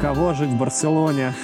Каково жить в Барселоне?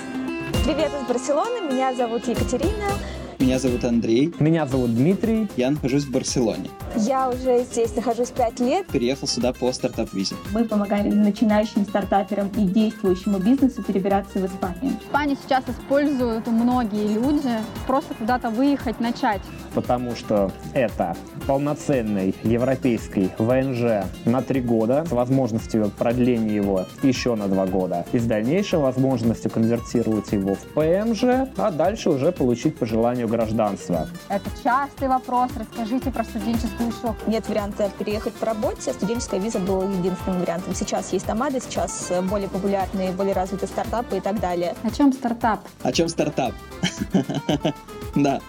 Привет из Барселоны, меня зовут Екатерина. Меня зовут Андрей. Меня зовут Дмитрий. Я нахожусь в Барселоне. Я уже здесь нахожусь пять лет. Переехал сюда по стартап-визе. Мы помогаем начинающим стартаперам и действующему бизнесу перебираться в Испанию. Испанию сейчас используют многие люди просто куда-то выехать, начать. Потому что это полноценный европейский ВНЖ на три года с возможностью продления его еще на два года и с дальнейшей возможностью конвертировать его в ПМЖ, а дальше уже получить по желанию гражданство. Это частый вопрос. Расскажите про студенческую шок. Нет варианта переехать по работе, студенческая виза была единственным вариантом. Сейчас есть Тамада, сейчас более популярные, более развитые стартапы и так далее. О чем стартап? О чем стартап? Да.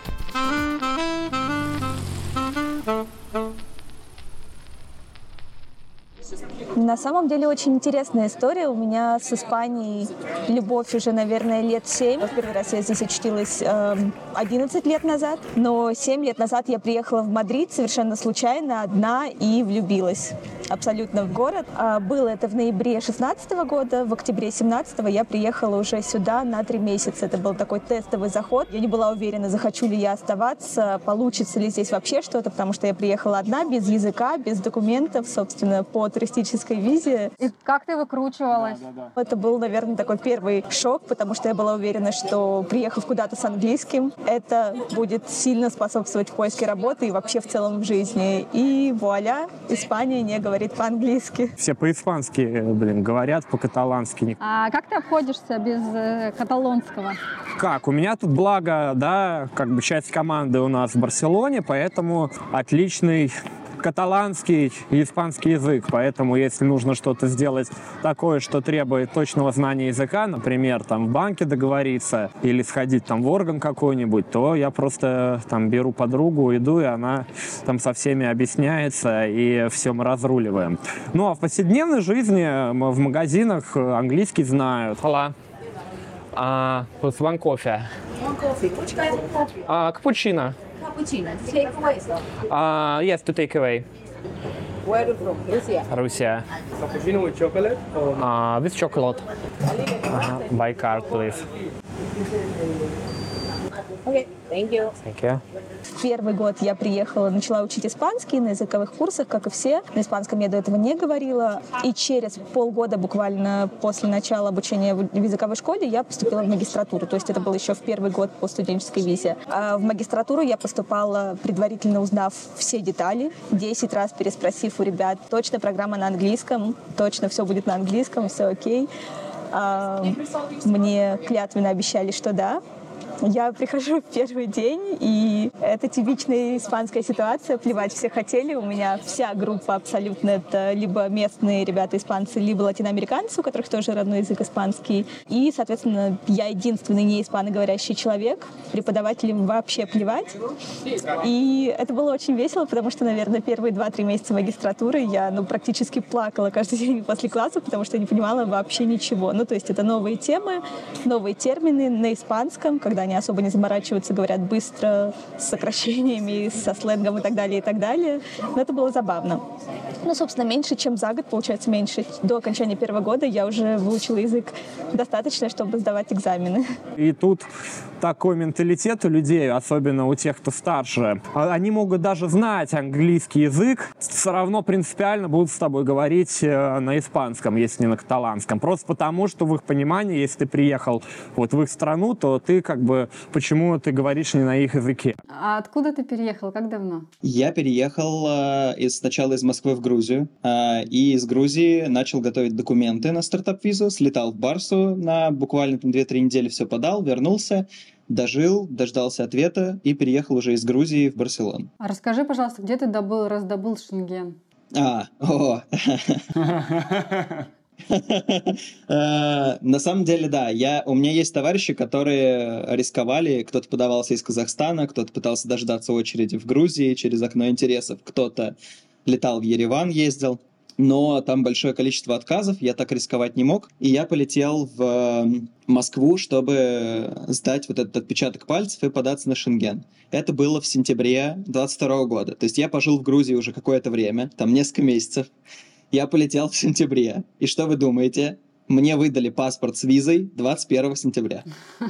На самом деле очень интересная история. У меня с Испанией любовь уже, наверное, лет 7. В первый раз я здесь очутилась э, 11 лет назад, но 7 лет назад я приехала в Мадрид совершенно случайно, одна и влюбилась абсолютно в город. А было это в ноябре 16 года, в октябре 17 я приехала уже сюда на три месяца. Это был такой тестовый заход. Я не была уверена, захочу ли я оставаться, получится ли здесь вообще что-то, потому что я приехала одна, без языка, без документов, собственно, по туристической визе. И как ты выкручивалась? Да, да, да. Это был, наверное, такой первый шок, потому что я была уверена, что приехав куда-то с английским, это будет сильно способствовать поиске работы и вообще в целом в жизни. И вуаля, Испания не говорит говорит по-английски. Все по-испански, э, блин, говорят, по-каталански. А как ты обходишься без э, каталонского? Как? У меня тут благо, да, как бы часть команды у нас в Барселоне, поэтому отличный каталанский и испанский язык, поэтому если нужно что-то сделать такое, что требует точного знания языка, например, там в банке договориться или сходить там в орган какой-нибудь, то я просто там беру подругу, иду, и она там со всеми объясняется, и все мы разруливаем. Ну а в повседневной жизни в магазинах английский знают. Hola. Uh, with one coffee. One coffee. Which kind of coffee? Uh, cappuccino. Cappuccino. Take away, sir. Uh, yes, to take away. Where are you from? Russia. Russia. Cappuccino with chocolate? Or... Uh, with chocolate. Uh-huh. By card, please. Okay, thank you. Thank you. Первый год я приехала, начала учить испанский на языковых курсах, как и все. На испанском я до этого не говорила. И через полгода буквально после начала обучения в языковой школе я поступила в магистратуру. То есть это был еще в первый год по студенческой визе. А в магистратуру я поступала, предварительно узнав все детали, 10 раз переспросив у ребят, точно программа на английском, точно все будет на английском, все окей. А, мне клятвенно обещали, что да. Я прихожу в первый день, и это типичная испанская ситуация. Плевать все хотели. У меня вся группа абсолютно это либо местные ребята-испанцы, либо латиноамериканцы, у которых тоже родной язык испанский. И, соответственно, я единственный не испаноговорящий человек. Преподавателям вообще плевать. И это было очень весело, потому что, наверное, первые два-три месяца магистратуры я ну, практически плакала каждый день после класса, потому что я не понимала вообще ничего. Ну, то есть это новые темы, новые термины на испанском, когда они особо не заморачиваются, говорят быстро, с сокращениями, со сленгом и так далее, и так далее. Но это было забавно. Ну, собственно, меньше, чем за год, получается, меньше. До окончания первого года я уже выучила язык достаточно, чтобы сдавать экзамены. И тут такой менталитет у людей, особенно у тех, кто старше. А они могут даже знать английский язык, все равно принципиально будут с тобой говорить э, на испанском, если не на каталанском. Просто потому, что в их понимании, если ты приехал вот в их страну, то ты как бы, почему ты говоришь не на их языке. А откуда ты переехал? Как давно? Я переехал э, из, сначала из Москвы в Грузию, э, и из Грузии начал готовить документы на стартап-визу, слетал в Барсу на буквально 2-3 недели, все подал, вернулся, дожил, дождался ответа и переехал уже из Грузии в Барселону. А расскажи, пожалуйста, где ты добыл, раздобыл Шенген? А, о. На самом деле, да, я, у меня есть товарищи, которые рисковали, кто-то подавался из Казахстана, кто-то пытался дождаться очереди в Грузии через окно интересов, кто-то летал в Ереван, ездил, но там большое количество отказов, я так рисковать не мог, и я полетел в Москву, чтобы сдать вот этот отпечаток пальцев и податься на Шенген. Это было в сентябре 22 года, то есть я пожил в Грузии уже какое-то время, там несколько месяцев, я полетел в сентябре, и что вы думаете? мне выдали паспорт с визой 21 сентября.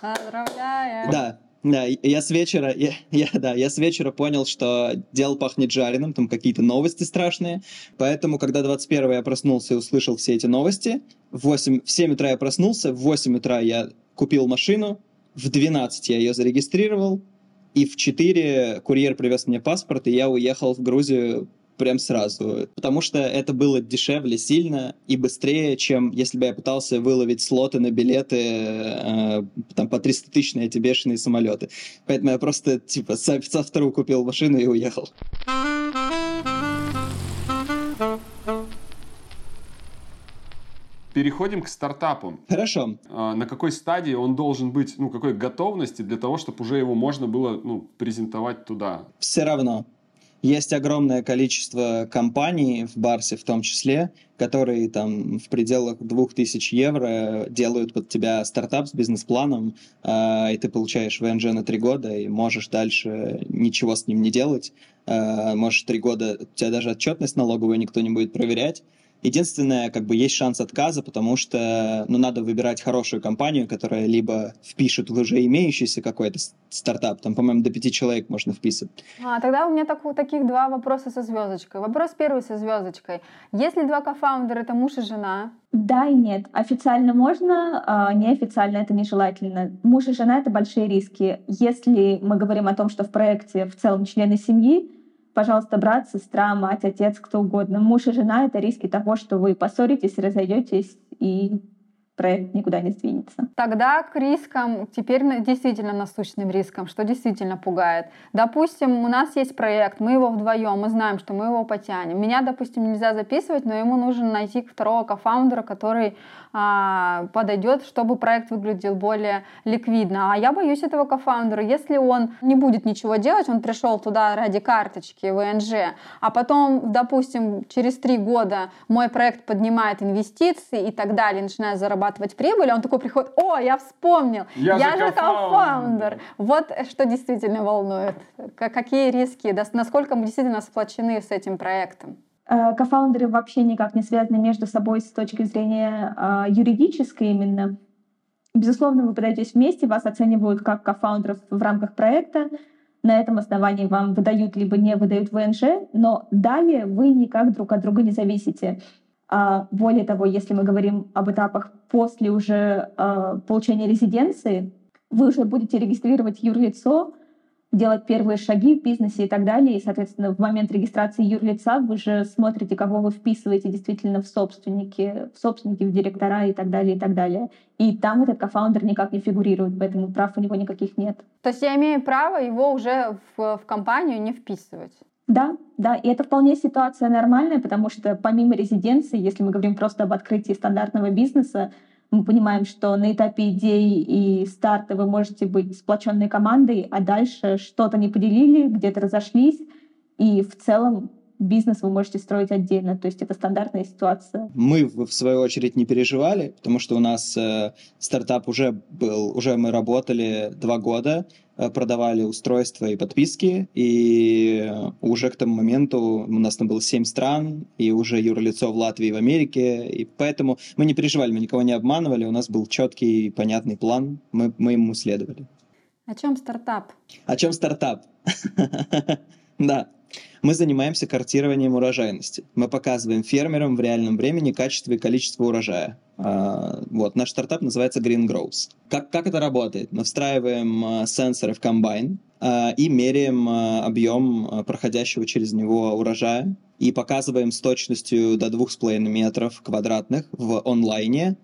Поздравляю. Да, да, я с вечера, я, я, да, я с вечера понял, что дело пахнет жареным, там какие-то новости страшные. Поэтому, когда 21 я проснулся и услышал все эти новости, в, 8, в 7 утра я проснулся, в 8 утра я купил машину, в 12 я ее зарегистрировал, и в 4 курьер привез мне паспорт, и я уехал в Грузию прям сразу. Потому что это было дешевле сильно и быстрее, чем если бы я пытался выловить слоты на билеты э, там по 300 тысяч на эти бешеные самолеты. Поэтому я просто типа со, со вторую купил машину и уехал. Переходим к стартапу. Хорошо. А, на какой стадии он должен быть, ну, какой готовности для того, чтобы уже его можно было, ну, презентовать туда? Все равно. Есть огромное количество компаний, в Барсе в том числе, которые там в пределах 2000 евро делают под тебя стартап с бизнес-планом, э, и ты получаешь ВНЖ на три года, и можешь дальше ничего с ним не делать. Э, можешь три года, у тебя даже отчетность налоговую никто не будет проверять, Единственное, как бы есть шанс отказа, потому что ну, надо выбирать хорошую компанию, которая либо впишет в уже имеющийся какой-то стартап, там, по-моему, до пяти человек можно вписать. А, тогда у меня так, таких два вопроса со звездочкой. Вопрос первый со звездочкой. Если два кофаундера — это муж и жена? Да и нет. Официально можно, а неофициально это нежелательно. Муж и жена — это большие риски. Если мы говорим о том, что в проекте в целом члены семьи, пожалуйста, брат, сестра, мать, отец, кто угодно. Муж и жена — это риски того, что вы поссоритесь, разойдетесь и проект никуда не сдвинется. Тогда к рискам, теперь действительно насущным рискам, что действительно пугает. Допустим, у нас есть проект, мы его вдвоем, мы знаем, что мы его потянем. Меня, допустим, нельзя записывать, но ему нужно найти второго кофаундера, который а, подойдет, чтобы проект выглядел более ликвидно. А я боюсь этого кофаундера. Если он не будет ничего делать, он пришел туда ради карточки ВНЖ, а потом, допустим, через три года мой проект поднимает инвестиции и так далее, начинает зарабатывать прибыль, он такой приходит, о, я вспомнил, я, я же кофаундер. Вот что действительно волнует. Какие риски, насколько мы действительно сплочены с этим проектом. Э, кофаундеры вообще никак не связаны между собой с точки зрения э, юридической именно. Безусловно, вы подаетесь вместе, вас оценивают как кофаундеров в рамках проекта. На этом основании вам выдают либо не выдают ВНЖ, но далее вы никак друг от друга не зависите. А более того, если мы говорим об этапах после уже э, получения резиденции, вы уже будете регистрировать юрлицо, делать первые шаги в бизнесе и так далее. И, соответственно, в момент регистрации юрлица вы же смотрите, кого вы вписываете действительно в собственники, в собственники, в директора и так далее, и так далее. И там этот кофаундер никак не фигурирует, поэтому прав у него никаких нет. То есть я имею право его уже в, в компанию не вписывать? Да, да, и это вполне ситуация нормальная, потому что помимо резиденции, если мы говорим просто об открытии стандартного бизнеса, мы понимаем, что на этапе идеи и старта вы можете быть сплоченной командой, а дальше что-то не поделили, где-то разошлись, и в целом бизнес вы можете строить отдельно. То есть это стандартная ситуация. Мы, в свою очередь, не переживали, потому что у нас э, стартап уже был, уже мы работали два года, продавали устройства и подписки, и уже к тому моменту у нас там было семь стран, и уже юрлицо в Латвии и в Америке, и поэтому мы не переживали, мы никого не обманывали, у нас был четкий, понятный план, мы, мы ему следовали. О чем стартап? О чем стартап? Да. Мы занимаемся картированием урожайности. Мы показываем фермерам в реальном времени качество и количество урожая. А, вот, наш стартап называется Green Grows. Как, как это работает? Мы встраиваем а, сенсоры в комбайн а, и меряем объем проходящего через него урожая и показываем с точностью до 2,5 метров квадратных в онлайне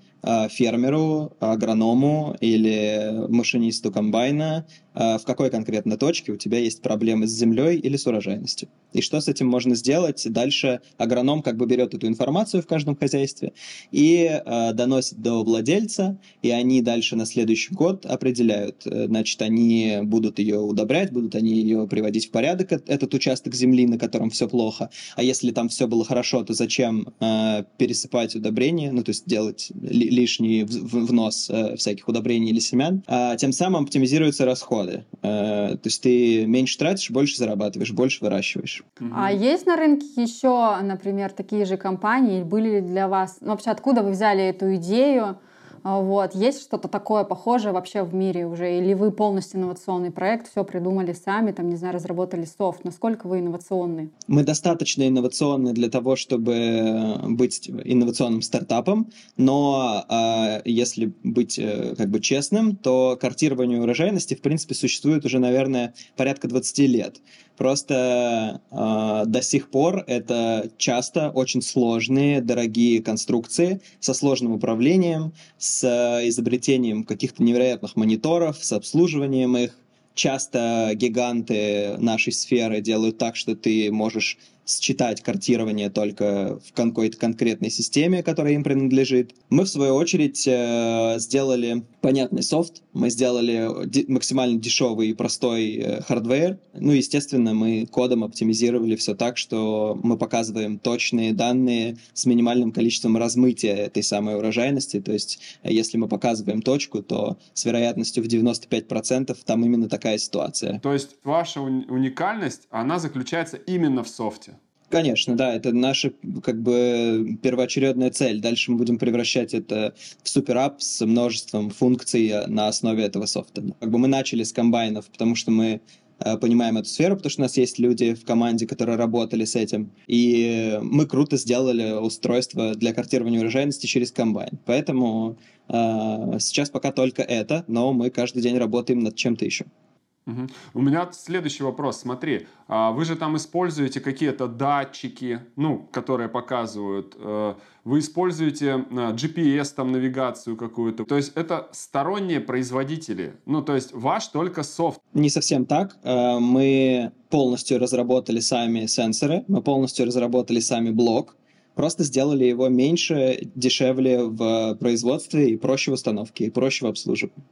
фермеру, агроному или машинисту комбайна а, в какой конкретно точке у тебя есть проблемы с землей или с урожайностью. И что с этим можно сделать? Дальше агроном как бы берет эту информацию в каждом хозяйстве и э, доносит до владельца, и они дальше на следующий год определяют, э, значит, они будут ее удобрять, будут они ее приводить в порядок, этот участок земли, на котором все плохо. А если там все было хорошо, то зачем э, пересыпать удобрения, ну, то есть делать, лишний внос э, всяких удобрений или семян, а тем самым оптимизируются расходы. Э, то есть ты меньше тратишь, больше зарабатываешь, больше выращиваешь. А есть на рынке еще, например, такие же компании? Были ли для вас... Ну, вообще, откуда вы взяли эту идею? А, вот. Есть что-то такое похожее вообще в мире уже? Или вы полностью инновационный проект, все придумали сами, там, не знаю, разработали софт? Насколько вы инновационны? Мы достаточно инновационны для того, чтобы быть инновационным стартапом, но э, если быть э, как бы честным, то картирование урожайности, в принципе, существует уже, наверное, порядка 20 лет. Просто э, до сих пор это часто очень сложные, дорогие конструкции со сложным управлением, изобретением каких-то невероятных мониторов, с обслуживанием их. Часто гиганты нашей сферы делают так, что ты можешь считать картирование только в какой-то конкретной системе, которая им принадлежит. Мы, в свою очередь, э, сделали понятный софт, мы сделали максимально дешевый и простой э, hardware. Ну, естественно, мы кодом оптимизировали все так, что мы показываем точные данные с минимальным количеством размытия этой самой урожайности. То есть, если мы показываем точку, то с вероятностью в 95% там именно такая ситуация. То есть, ваша уникальность, она заключается именно в софте? Конечно, да, это наша как бы первоочередная цель. Дальше мы будем превращать это в суперап с множеством функций на основе этого софта. Как бы мы начали с комбайнов, потому что мы э, понимаем эту сферу, потому что у нас есть люди в команде, которые работали с этим. И мы круто сделали устройство для картирования урожайности через комбайн. Поэтому э, сейчас пока только это, но мы каждый день работаем над чем-то еще. Угу. У меня следующий вопрос. Смотри, а вы же там используете какие-то датчики, ну, которые показывают. Э, вы используете э, GPS, там, навигацию какую-то. То есть это сторонние производители. Ну, то есть ваш только софт. Не совсем так. Э, мы полностью разработали сами сенсоры, мы полностью разработали сами блок. Просто сделали его меньше, дешевле в производстве и проще в установке, и проще в обслуживании.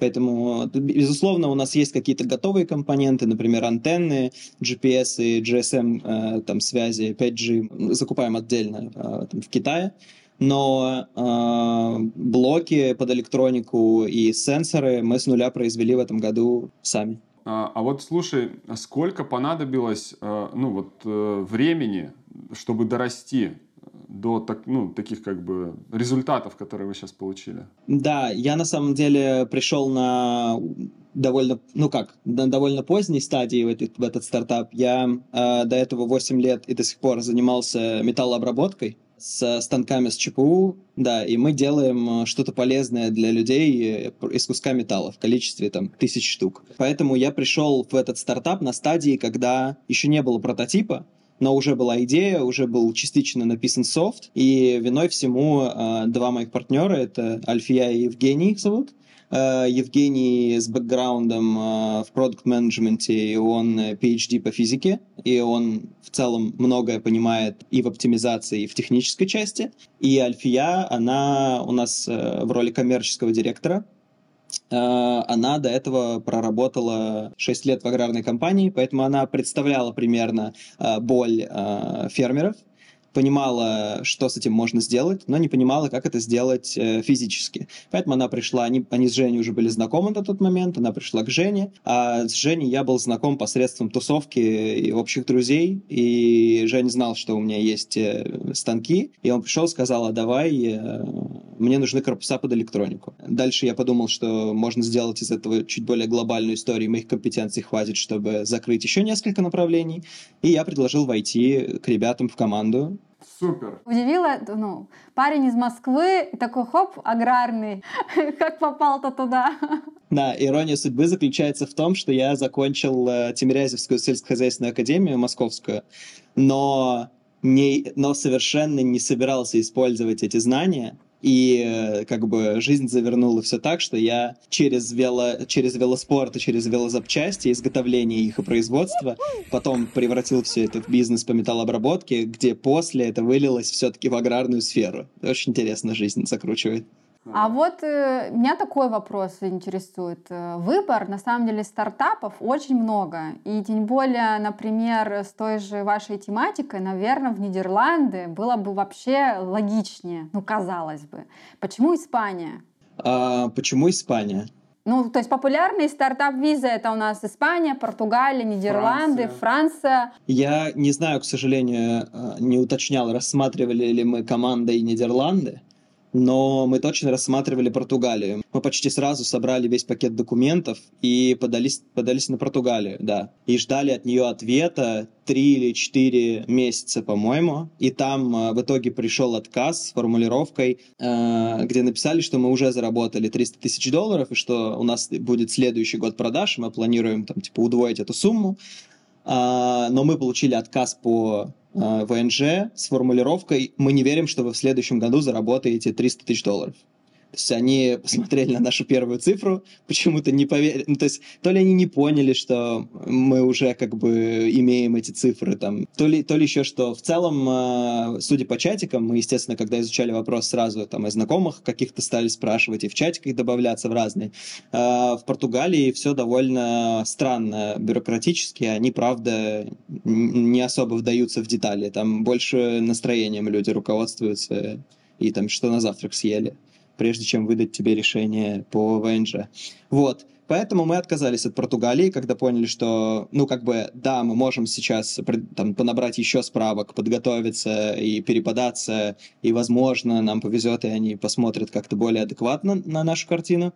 Поэтому, безусловно, у нас есть какие-то готовые компоненты, например, антенны, GPS и GSM э, там, связи, 5G закупаем отдельно э, там, в Китае. Но э, блоки под электронику и сенсоры мы с нуля произвели в этом году сами. А, а вот слушай, сколько понадобилось э, ну, вот, э, времени, чтобы дорасти до так, ну, таких как бы результатов, которые вы сейчас получили? Да, я на самом деле пришел на довольно, ну как, на довольно поздней стадии в этот, в этот стартап. Я э, до этого 8 лет и до сих пор занимался металлообработкой с станками с ЧПУ, да, и мы делаем что-то полезное для людей из куска металла в количестве там тысяч штук. Поэтому я пришел в этот стартап на стадии, когда еще не было прототипа, но уже была идея, уже был частично написан софт, и виной всему э, два моих партнера, это Альфия и Евгений их зовут, Uh, Евгений с бэкграундом uh, в продукт-менеджменте, и он PhD по физике, и он в целом многое понимает и в оптимизации, и в технической части. И Альфия, она у нас uh, в роли коммерческого директора, Э, она до этого проработала 6 лет в аграрной компании, поэтому она представляла примерно э, боль э, фермеров, понимала, что с этим можно сделать, но не понимала, как это сделать э, физически. Поэтому она пришла, они, они с Женей уже были знакомы на тот момент, она пришла к Жене, а с Женей я был знаком посредством тусовки и общих друзей, и Женя знал, что у меня есть э, станки, и он пришел, сказал, а давай, э, мне нужны корпуса под электронику. Дальше я подумал, что можно сделать из этого чуть более глобальную историю, моих компетенций хватит, чтобы закрыть еще несколько направлений, и я предложил войти к ребятам в команду, Супер. Удивило, ну, парень из Москвы, такой хоп, аграрный. как попал-то туда? Да, ирония судьбы заключается в том, что я закончил э, Тимирязевскую сельскохозяйственную академию московскую, но, не, но совершенно не собирался использовать эти знания и э, как бы жизнь завернула все так, что я через, вело, через велоспорт и через велозапчасти, изготовление их и производство, потом превратил все это в бизнес по металлообработке, где после это вылилось все-таки в аграрную сферу. Очень интересно жизнь закручивает. А вот э, меня такой вопрос интересует. Э, Выбор, на самом деле, стартапов очень много. И тем более, например, с той же вашей тематикой, наверное, в Нидерланды было бы вообще логичнее, ну, казалось бы. Почему Испания? А, почему Испания? Ну, то есть популярные стартап-визы это у нас Испания, Португалия, Нидерланды, Франция. Я не знаю, к сожалению, э, не уточнял, рассматривали ли мы командой Нидерланды но мы точно рассматривали Португалию. Мы почти сразу собрали весь пакет документов и подались, подались на Португалию, да. И ждали от нее ответа три или четыре месяца, по-моему. И там э, в итоге пришел отказ с формулировкой, э, где написали, что мы уже заработали 300 тысяч долларов, и что у нас будет следующий год продаж, мы планируем там, типа, удвоить эту сумму. Э, но мы получили отказ по Э, ВНЖ с формулировкой «Мы не верим, что вы в следующем году заработаете 300 тысяч долларов». То есть они посмотрели на нашу первую цифру, почему-то не поверили. Ну, то есть то ли они не поняли, что мы уже как бы имеем эти цифры, там, то ли, то ли еще что. В целом, э, судя по чатикам, мы, естественно, когда изучали вопрос, сразу там и знакомых каких-то стали спрашивать, и в чатиках добавляться в разные. Э, в Португалии все довольно странно бюрократически. Они, правда, не особо вдаются в детали. Там больше настроением люди руководствуются и там что на завтрак съели прежде чем выдать тебе решение по ВНЖ. Вот. Поэтому мы отказались от Португалии, когда поняли, что, ну, как бы, да, мы можем сейчас там, понабрать еще справок, подготовиться и переподаться, и, возможно, нам повезет, и они посмотрят как-то более адекватно на нашу картину.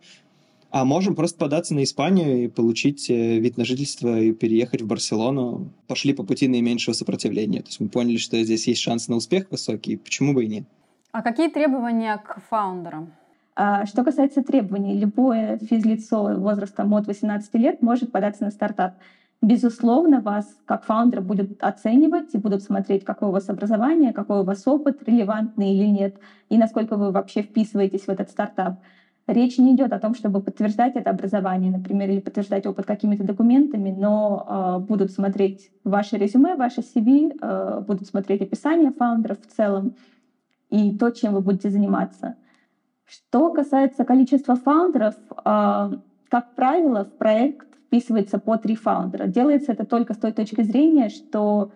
А можем просто податься на Испанию и получить э, вид на жительство и переехать в Барселону. Пошли по пути наименьшего сопротивления. То есть мы поняли, что здесь есть шанс на успех высокий, почему бы и нет. А какие требования к фаундерам? А, что касается требований, любое физлицо возрастом от 18 лет может податься на стартап. Безусловно, вас как фаундера будут оценивать и будут смотреть, какое у вас образование, какой у вас опыт, релевантный или нет, и насколько вы вообще вписываетесь в этот стартап. Речь не идет о том, чтобы подтверждать это образование, например, или подтверждать опыт какими-то документами, но э, будут смотреть ваше резюме, ваше CV, э, будут смотреть описание фаундеров в целом, и то, чем вы будете заниматься. Что касается количества фаундеров, а, как правило, в проект вписывается по три фаундера. Делается это только с той точки зрения, что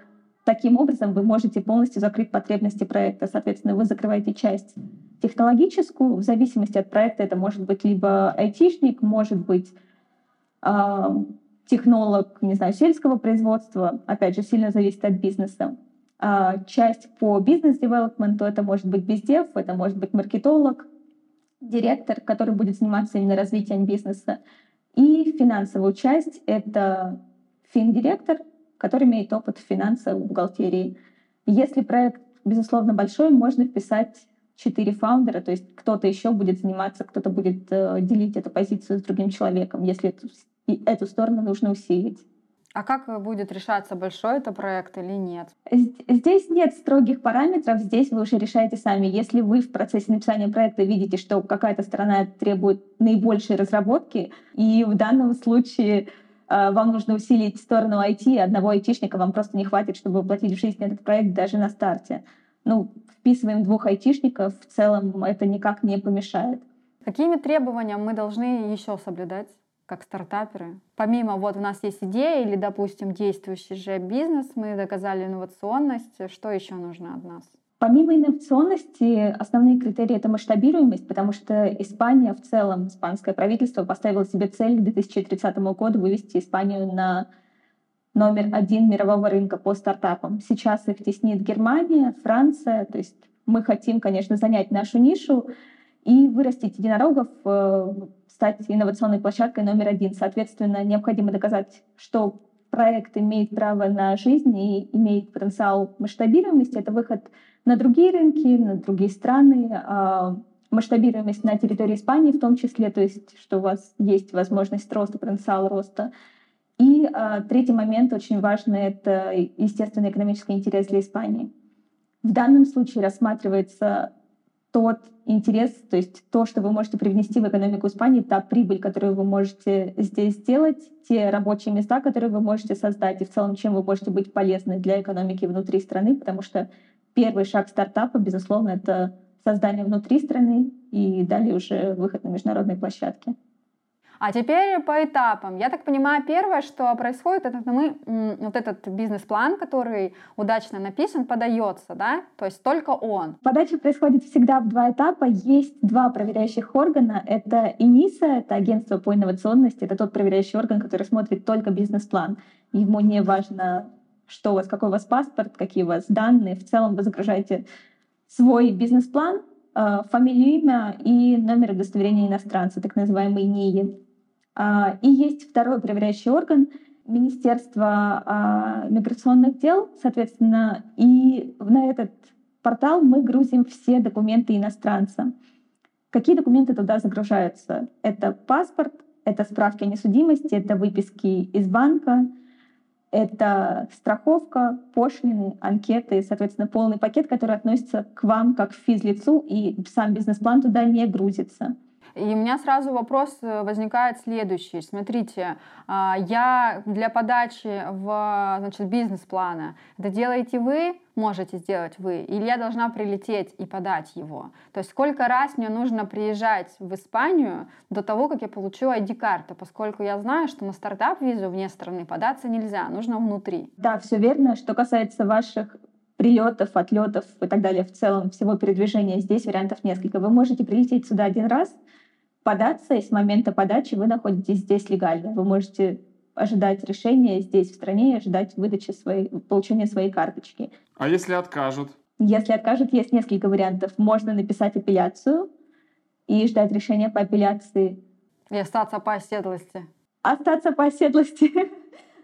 таким образом вы можете полностью закрыть потребности проекта. Соответственно, вы закрываете часть технологическую, в зависимости от проекта это может быть либо айтишник, может быть э, технолог, не знаю, сельского производства, опять же, сильно зависит от бизнеса. А, часть по бизнес-девелопменту, это может быть бездев, это может быть маркетолог, директор, который будет заниматься именно развитием бизнеса. И финансовую часть — это финдиректор, который имеет опыт в финансовой бухгалтерии. Если проект, безусловно, большой, можно вписать четыре фаундера, то есть кто-то еще будет заниматься, кто-то будет э, делить эту позицию с другим человеком, если эту, эту сторону нужно усилить. А как будет решаться, большой это проект или нет? Здесь нет строгих параметров, здесь вы уже решаете сами. Если вы в процессе написания проекта видите, что какая-то сторона требует наибольшей разработки, и в данном случае э, вам нужно усилить сторону IT, одного айтишника вам просто не хватит, чтобы воплотить в жизнь этот проект даже на старте. Ну, вписываем двух айтишников, в целом это никак не помешает. Какими требованиями мы должны еще соблюдать? Как стартаперы. Помимо вот у нас есть идея или, допустим, действующий же бизнес, мы доказали инновационность, что еще нужно от нас? Помимо инновационности, основные критерии — это масштабируемость, потому что Испания в целом, испанское правительство поставило себе цель к 2030 году вывести Испанию на номер один мирового рынка по стартапам. Сейчас их теснит Германия, Франция. То есть мы хотим, конечно, занять нашу нишу и вырастить единорогов э, стать инновационной площадкой номер один. Соответственно, необходимо доказать, что проект имеет право на жизнь и имеет потенциал масштабируемости. Это выход на другие рынки, на другие страны, а, масштабируемость на территории Испании в том числе, то есть что у вас есть возможность роста, потенциал роста. И а, третий момент очень важный — это, естественно, экономический интерес для Испании. В данном случае рассматривается тот интерес, то есть то, что вы можете привнести в экономику Испании, та прибыль, которую вы можете здесь сделать, те рабочие места, которые вы можете создать, и в целом, чем вы можете быть полезны для экономики внутри страны, потому что первый шаг стартапа, безусловно, это создание внутри страны и далее уже выход на международные площадки. А теперь по этапам. Я так понимаю, первое, что происходит, это мы вот этот бизнес-план, который удачно написан, подается, да? То есть только он. Подача происходит всегда в два этапа. Есть два проверяющих органа. Это ИНИСа, это агентство по инновационности. Это тот проверяющий орган, который смотрит только бизнес-план. Ему не важно, что у вас, какой у вас паспорт, какие у вас данные. В целом вы загружаете свой бизнес-план, э, фамилию, имя и номер удостоверения иностранца, так называемый НИИ. А, и есть второй проверяющий орган Министерство а, миграционных дел, соответственно, и на этот портал мы грузим все документы иностранца. Какие документы туда загружаются? Это паспорт, это справки о несудимости, это выписки из банка, это страховка, пошлины, анкеты, соответственно, полный пакет, который относится к вам как к физлицу, и сам бизнес-план туда не грузится. И у меня сразу вопрос э, возникает следующий. Смотрите, а, я для подачи в значит, бизнес-плана, это делаете вы, можете сделать вы, или я должна прилететь и подать его? То есть сколько раз мне нужно приезжать в Испанию до того, как я получу ID-карту, поскольку я знаю, что на стартап-визу вне страны податься нельзя, нужно внутри. Да, все верно. Что касается ваших прилетов, отлетов и так далее, в целом всего передвижения, здесь вариантов несколько. Вы можете прилететь сюда один раз, податься, и с момента подачи вы находитесь здесь легально. Вы можете ожидать решения здесь, в стране, и ожидать выдачи своей, получения своей карточки. А если откажут? Если откажут, есть несколько вариантов. Можно написать апелляцию и ждать решения по апелляции. И остаться по оседлости. Остаться по оседлости.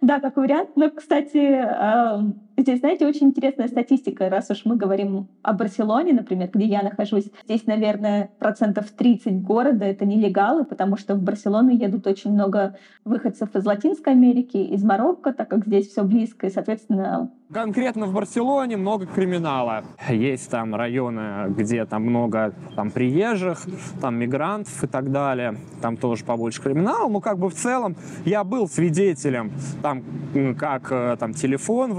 Да, как вариант. Но, кстати, эм, здесь, знаете, очень интересная статистика, раз уж мы говорим о Барселоне, например, где я нахожусь. Здесь, наверное, процентов 30 города — это нелегалы, потому что в Барселону едут очень много выходцев из Латинской Америки, из Марокко, так как здесь все близко, и, соответственно, Конкретно в Барселоне много криминала. Есть там районы, где там много там приезжих, там мигрантов и так далее. Там тоже побольше криминала. Но как бы в целом я был свидетелем, там как э, там телефон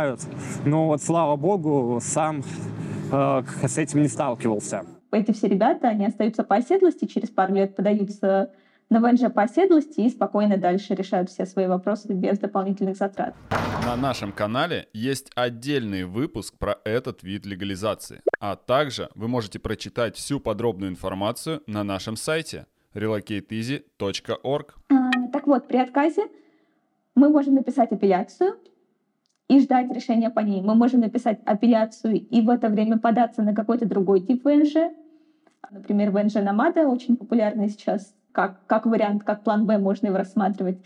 вырывают. Но вот слава богу, сам э, с этим не сталкивался. Эти все ребята, они остаются по оседлости, через пару лет подаются на ВНЖ по оседлости и спокойно дальше решают все свои вопросы без дополнительных затрат. На нашем канале есть отдельный выпуск про этот вид легализации. А также вы можете прочитать всю подробную информацию на нашем сайте relocateeasy.org. А, так вот, при отказе мы можем написать апелляцию и ждать решения по ней. Мы можем написать апелляцию и в это время податься на какой-то другой тип ВНЖ. Например, ВНЖ Намада очень популярный сейчас как, как вариант, как план Б можно его рассматривать.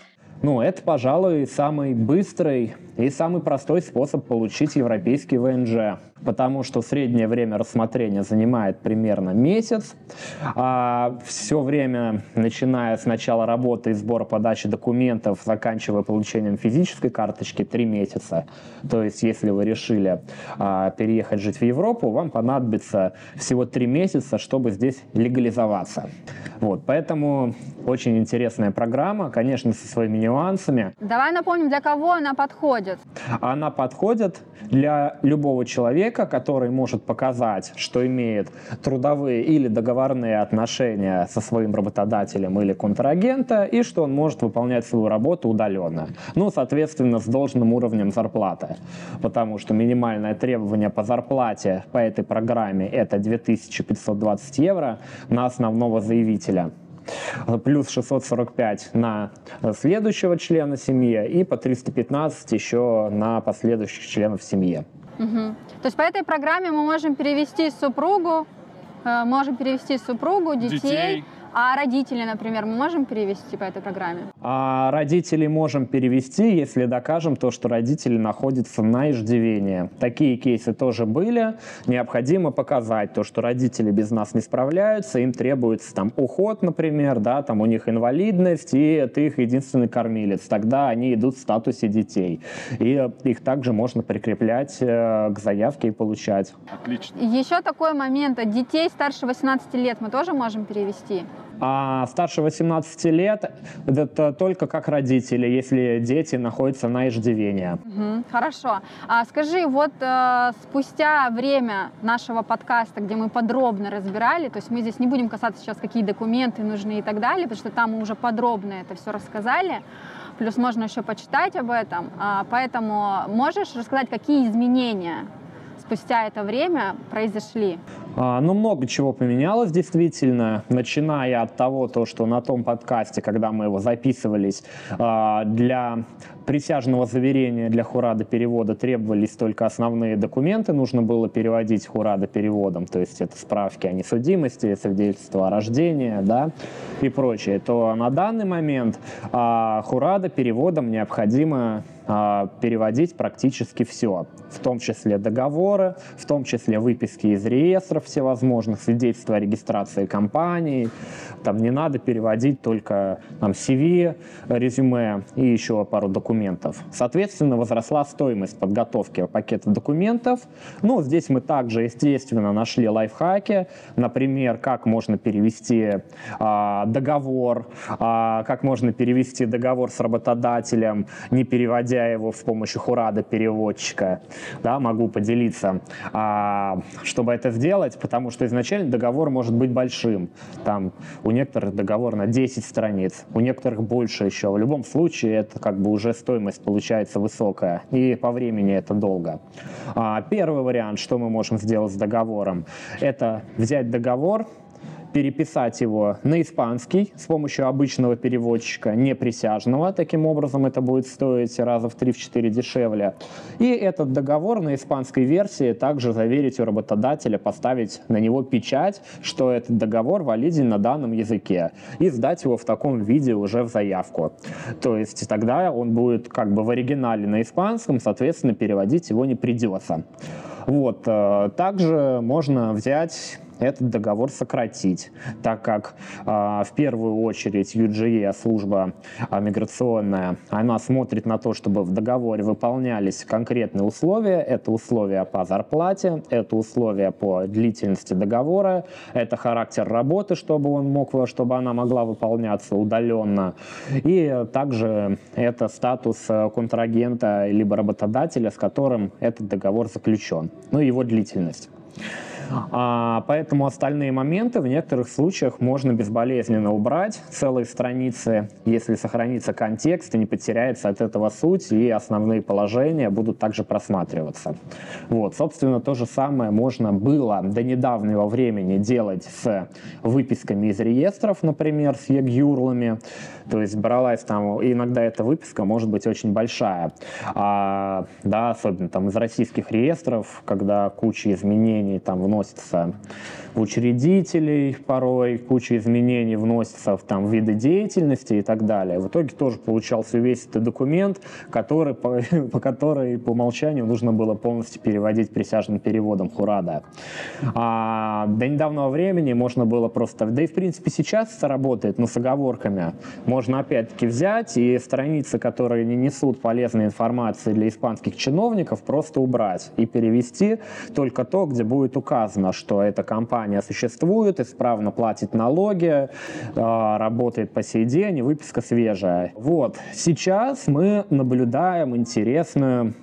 Ну, это, пожалуй, самый быстрый и самый простой способ получить европейский ВНЖ, потому что среднее время рассмотрения занимает примерно месяц, а все время, начиная с начала работы и сбора подачи документов, заканчивая получением физической карточки, три месяца. То есть, если вы решили а, переехать жить в Европу, вам понадобится всего три месяца, чтобы здесь легализоваться. Вот, поэтому очень интересная программа, конечно, со своими нюансами. Давай напомним, для кого она подходит. Она подходит для любого человека, который может показать, что имеет трудовые или договорные отношения со своим работодателем или контрагента, и что он может выполнять свою работу удаленно. Ну, соответственно, с должным уровнем зарплаты. Потому что минимальное требование по зарплате по этой программе это 2520 евро на основного заявителя плюс 645 на следующего члена семьи и по 315 еще на последующих членов семьи. Угу. То есть по этой программе мы можем перевести супругу, э, можем перевести супругу, детей, детей а родители, например, мы можем перевести по этой программе? А родителей можем перевести, если докажем то, что родители находятся на иждивении. Такие кейсы тоже были. Необходимо показать то, что родители без нас не справляются, им требуется там уход, например, да, там у них инвалидность, и это их единственный кормилец. Тогда они идут в статусе детей. И их также можно прикреплять э, к заявке и получать. Отлично. Еще такой момент. Детей старше 18 лет мы тоже можем перевести? А старше 18 лет это только как родители, если дети находятся на иждивении. Угу, хорошо. А скажи, вот э, спустя время нашего подкаста, где мы подробно разбирали, то есть мы здесь не будем касаться сейчас, какие документы нужны и так далее, потому что там мы уже подробно это все рассказали, плюс можно еще почитать об этом. А, поэтому можешь рассказать, какие изменения спустя это время произошли? А, ну, много чего поменялось действительно, начиная от того, то, что на том подкасте, когда мы его записывались, а, для присяжного заверения для Хурада перевода требовались только основные документы, нужно было переводить Хурада переводом, то есть это справки о несудимости, свидетельство о рождении, да, и прочее, то на данный момент а, Хурада переводом необходимо переводить практически все, в том числе договоры, в том числе выписки из реестров всевозможных, свидетельства о регистрации компании. Там не надо переводить только там, CV, резюме и еще пару документов. Соответственно, возросла стоимость подготовки пакета документов. Ну, здесь мы также, естественно, нашли лайфхаки, например, как можно перевести а, договор, а, как можно перевести договор с работодателем, не переводя его с помощью Хурада переводчика. Да, могу поделиться, а, чтобы это сделать, потому что изначально договор может быть большим. Там у некоторых договор на 10 страниц, у некоторых больше еще. В любом случае это как бы уже стоимость получается высокая, и по времени это долго. А, первый вариант, что мы можем сделать с договором, это взять договор, переписать его на испанский с помощью обычного переводчика, не присяжного. Таким образом, это будет стоить раза в 3-4 дешевле. И этот договор на испанской версии также заверить у работодателя, поставить на него печать, что этот договор валиден на данном языке, и сдать его в таком виде уже в заявку. То есть тогда он будет как бы в оригинале на испанском, соответственно, переводить его не придется. Вот. Э, также можно взять этот договор сократить, так как э, в первую очередь UGE, служба э, миграционная, она смотрит на то, чтобы в договоре выполнялись конкретные условия. Это условия по зарплате, это условия по длительности договора, это характер работы, чтобы он мог, чтобы она могла выполняться удаленно. И также это статус э, контрагента либо работодателя, с которым этот договор заключен, ну и его длительность. А, поэтому остальные моменты в некоторых случаях можно безболезненно убрать. Целые страницы, если сохранится контекст и не потеряется от этого суть, и основные положения будут также просматриваться. Вот, собственно, то же самое можно было до недавнего времени делать с выписками из реестров, например, с ЕГЮРЛами. То есть бралась там, иногда эта выписка может быть очень большая. А, да, особенно там из российских реестров, когда куча изменений там вносится в учредителей порой, куча изменений вносится в там, виды деятельности и так далее. В итоге тоже получался весь этот документ, который, по, по которой по умолчанию нужно было полностью переводить присяжным переводом Хурада. А до недавнего времени можно было просто, да и в принципе сейчас это работает, но с оговорками. Можно опять-таки взять и страницы, которые не несут полезной информации для испанских чиновников, просто убрать и перевести только то, где будет указано, что эта компания существует, исправно платит налоги, а, работает по сей день, и выписка свежая. Вот. Сейчас мы наблюдаем интересную,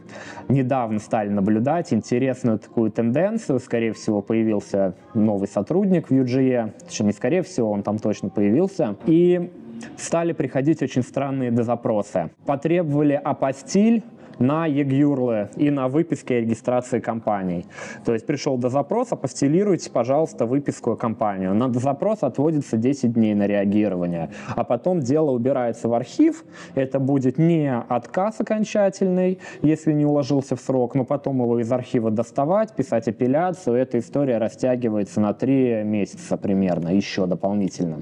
недавно стали наблюдать интересную такую тенденцию. Скорее всего, появился новый сотрудник в UGE, точнее, не скорее всего, он там точно появился. И стали приходить очень странные дозапросы. Потребовали апостиль на ЕГЮРЛы и на выписке регистрации компаний. То есть пришел до запроса, постелируйте, пожалуйста, выписку о компанию. На запрос отводится 10 дней на реагирование, а потом дело убирается в архив. Это будет не отказ окончательный, если не уложился в срок, но потом его из архива доставать, писать апелляцию. Эта история растягивается на 3 месяца примерно, еще дополнительно.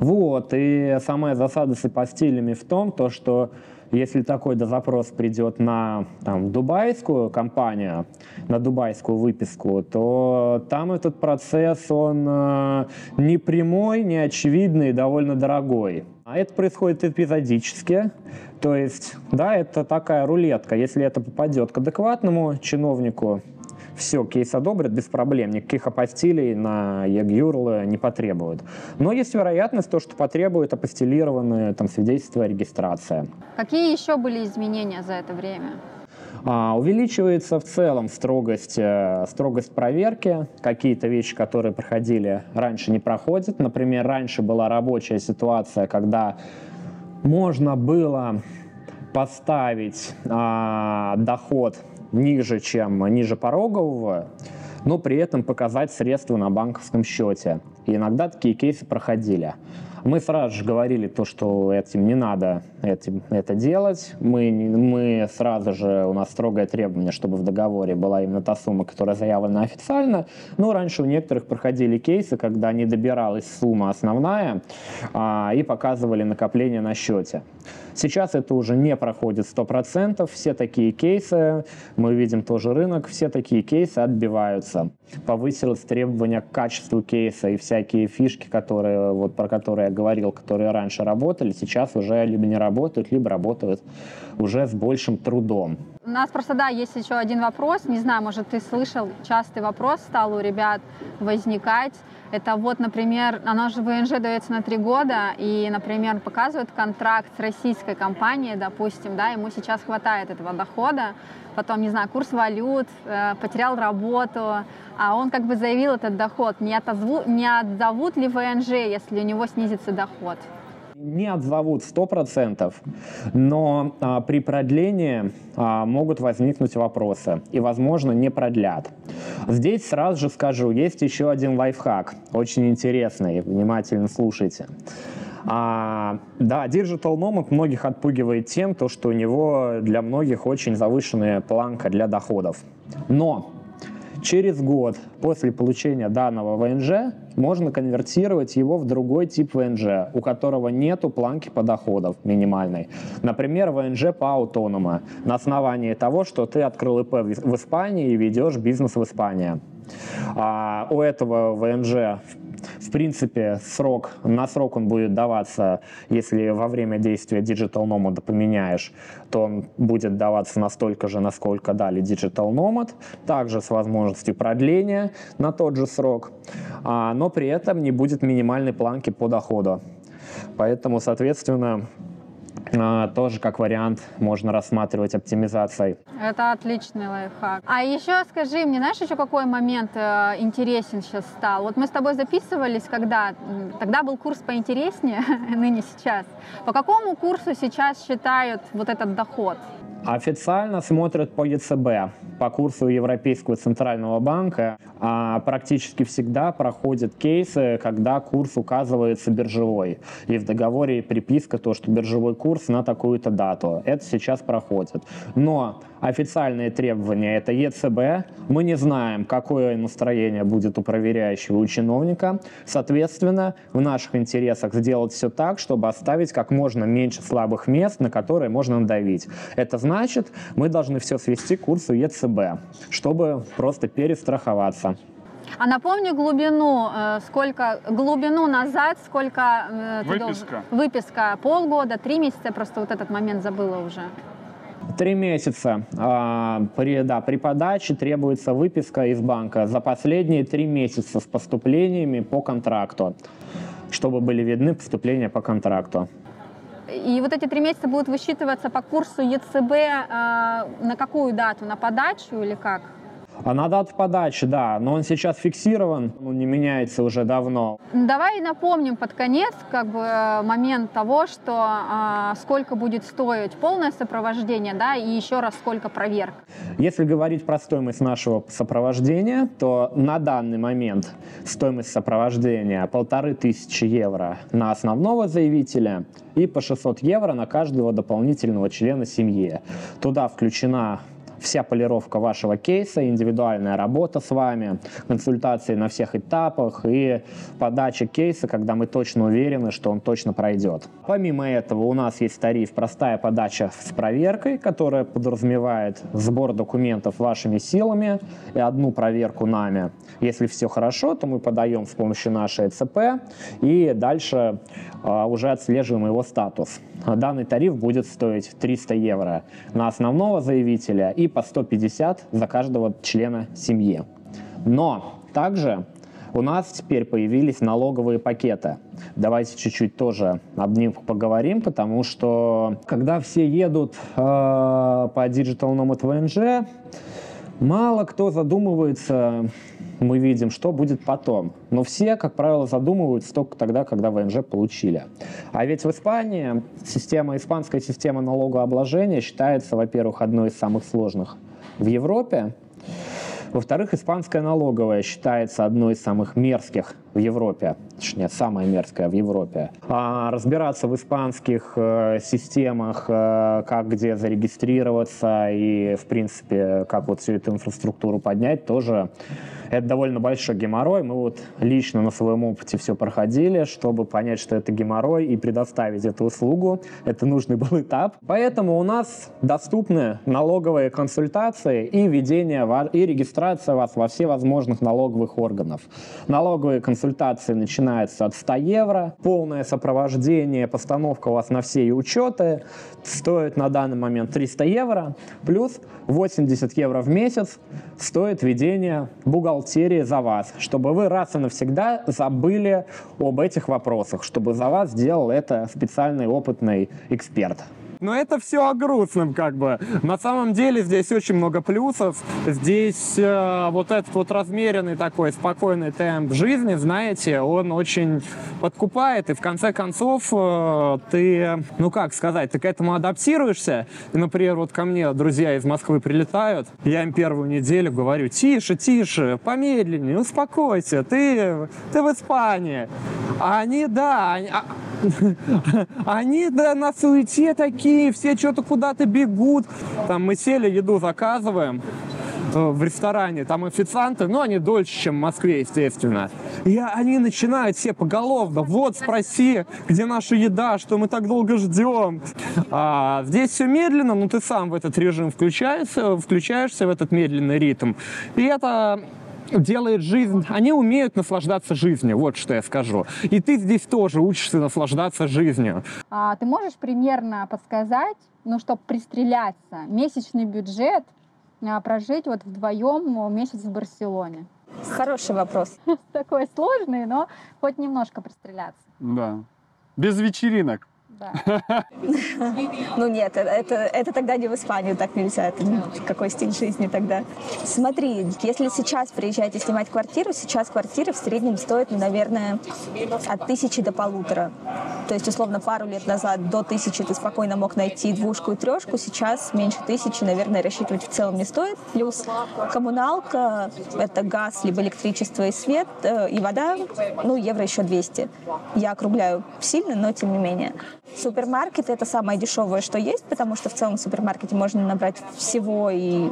Вот, и самая засада с апостилями в том, то, что если такой запрос придет на там, дубайскую компанию, на дубайскую выписку, то там этот процесс, он э, не прямой, не очевидный, довольно дорогой. А это происходит эпизодически. То есть, да, это такая рулетка. Если это попадет к адекватному чиновнику, все, кейс одобрят без проблем, никаких апостилей на ЕГЮРЛ не потребуют. Но есть вероятность, то, что потребует апостилированные там, свидетельства о регистрации. Какие еще были изменения за это время? А, увеличивается в целом строгость, э, строгость проверки. Какие-то вещи, которые проходили раньше, не проходят. Например, раньше была рабочая ситуация, когда можно было поставить а, доход ниже, чем ниже порогового, но при этом показать средства на банковском счете. И иногда такие кейсы проходили. Мы сразу же говорили то, что этим не надо этим, это делать. Мы, мы сразу же, у нас строгое требование, чтобы в договоре была именно та сумма, которая заявлена официально. Но раньше у некоторых проходили кейсы, когда не добиралась сумма основная а, и показывали накопление на счете. Сейчас это уже не проходит 100%. Все такие кейсы, мы видим тоже рынок, все такие кейсы отбиваются. Повысилось требование к качеству кейса и всякие фишки, которые, вот, про которые я говорил, которые раньше работали, сейчас уже либо не работают, либо работают уже с большим трудом. У нас просто, да, есть еще один вопрос. Не знаю, может, ты слышал, частый вопрос стал у ребят возникать. Это вот, например, оно же ВНЖ дается на три года, и, например, показывает контракт с российской компанией, допустим, да, ему сейчас хватает этого дохода, потом, не знаю, курс валют, э, потерял работу, а он как бы заявил этот доход, не, отозву, не отзовут ли ВНЖ, если у него снизится доход? Не отзовут 100%, но а, при продлении а, могут возникнуть вопросы и, возможно, не продлят. Здесь сразу же скажу, есть еще один лайфхак, очень интересный, внимательно слушайте. А, да, Digital Nomad многих отпугивает тем, то, что у него для многих очень завышенная планка для доходов. Но через год после получения данного ВНЖ можно конвертировать его в другой тип ВНЖ, у которого нету планки по доходов минимальной. Например, ВНЖ по аутонома, на основании того, что ты открыл ИП в Испании и ведешь бизнес в Испании. А у этого ВНЖ в принципе, срок, на срок он будет даваться, если во время действия Digital Nomad поменяешь, то он будет даваться настолько же, насколько дали Digital Nomad, также с возможностью продления на тот же срок, а, но при этом не будет минимальной планки по доходу. Поэтому, соответственно, тоже как вариант можно рассматривать оптимизацией. Это отличный лайфхак. А еще скажи мне, знаешь, еще какой момент э, интересен сейчас стал? Вот мы с тобой записывались, когда тогда был курс поинтереснее, ныне сейчас. По какому курсу сейчас считают вот этот доход? Официально смотрят по ЕЦБ, по курсу Европейского центрального банка. А практически всегда проходят кейсы, когда курс указывается биржевой. И в договоре приписка то, что биржевой курс на такую-то дату. Это сейчас проходит. Но официальные требования это ЕЦБ. Мы не знаем, какое настроение будет у проверяющего у чиновника. Соответственно, в наших интересах сделать все так, чтобы оставить как можно меньше слабых мест, на которые можно надавить. Это значит, мы должны все свести к курсу ЕЦБ, чтобы просто перестраховаться. А напомню глубину, э, сколько глубину назад, сколько э, выписка. Должен, выписка полгода, три месяца, просто вот этот момент забыла уже. Три месяца а, при, да, при подаче требуется выписка из банка за последние три месяца с поступлениями по контракту, чтобы были видны поступления по контракту. И вот эти три месяца будут высчитываться по курсу ЕЦБ э, на какую дату? На подачу или как? А на дату подачи, да, но он сейчас фиксирован, он не меняется уже давно. Давай напомним под конец как бы момент того, что а, сколько будет стоить полное сопровождение, да, и еще раз сколько проверок. Если говорить про стоимость нашего сопровождения, то на данный момент стоимость сопровождения полторы тысячи евро на основного заявителя и по 600 евро на каждого дополнительного члена семьи. Туда включена вся полировка вашего кейса, индивидуальная работа с вами, консультации на всех этапах и подача кейса, когда мы точно уверены, что он точно пройдет. Помимо этого у нас есть тариф «Простая подача с проверкой», которая подразумевает сбор документов вашими силами и одну проверку нами. Если все хорошо, то мы подаем с помощью нашей ЦП и дальше э, уже отслеживаем его статус. Данный тариф будет стоить 300 евро на основного заявителя и и по 150 за каждого члена семьи. Но также у нас теперь появились налоговые пакеты. Давайте чуть-чуть тоже об них поговорим, потому что когда все едут э, по Digital Nomad VNG, мало кто задумывается, мы видим, что будет потом. Но все, как правило, задумываются только тогда, когда ВНЖ получили. А ведь в Испании система, испанская система налогообложения считается, во-первых, одной из самых сложных в Европе, во-вторых, испанская налоговая считается одной из самых мерзких в Европе, точнее, самая мерзкая в Европе. А разбираться в испанских э, системах, э, как где зарегистрироваться и, в принципе, как вот всю эту инфраструктуру поднять, тоже это довольно большой геморрой. Мы вот лично на своем опыте все проходили, чтобы понять, что это геморрой и предоставить эту услугу. Это нужный был этап. Поэтому у нас доступны налоговые консультации и ведение и регистрация вас во все возможных налоговых органов. Налоговые консультации начинаются от 100 евро. Полное сопровождение, постановка у вас на все и учеты стоит на данный момент 300 евро. Плюс 80 евро в месяц стоит ведение бухгалтерии за вас, чтобы вы раз и навсегда забыли об этих вопросах, чтобы за вас сделал это специальный опытный эксперт. Но это все о грустном, как бы. На самом деле здесь очень много плюсов. Здесь э, вот этот вот размеренный такой спокойный темп жизни, знаете, он очень подкупает. И в конце концов э, ты, ну как сказать, ты к этому адаптируешься. И, например, вот ко мне друзья из Москвы прилетают, я им первую неделю говорю, тише, тише, помедленнее, успокойся, ты, ты в Испании. А они, да, они, а, они да, на суете такие, все что-то куда-то бегут. Там мы сели, еду заказываем э, в ресторане, там официанты, ну, они дольше, чем в Москве, естественно. И они начинают все поголовно, вот, спроси, где наша еда, что мы так долго ждем. А здесь все медленно, но ты сам в этот режим включаешься, включаешься в этот медленный ритм. И это делает жизнь, они умеют наслаждаться жизнью, вот что я скажу. И ты здесь тоже учишься наслаждаться жизнью. А ты можешь примерно подсказать, ну, чтобы пристреляться, месячный бюджет а, прожить вот вдвоем месяц в Барселоне? Хороший вопрос. Такой сложный, но хоть немножко пристреляться. Да. Без вечеринок. Ну нет, это, это тогда не в Испанию, так нельзя. Какой стиль жизни тогда? Смотри, если сейчас приезжаете снимать квартиру, сейчас квартира в среднем стоит, ну, наверное, от тысячи до полутора. То есть, условно, пару лет назад до тысячи ты спокойно мог найти двушку и трешку, сейчас меньше тысячи, наверное, рассчитывать в целом не стоит. Плюс коммуналка, это газ, либо электричество и свет, э, и вода, ну, евро еще 200. Я округляю сильно, но тем не менее. Супермаркет — это самое дешевое, что есть, потому что в целом в супермаркете можно набрать всего и,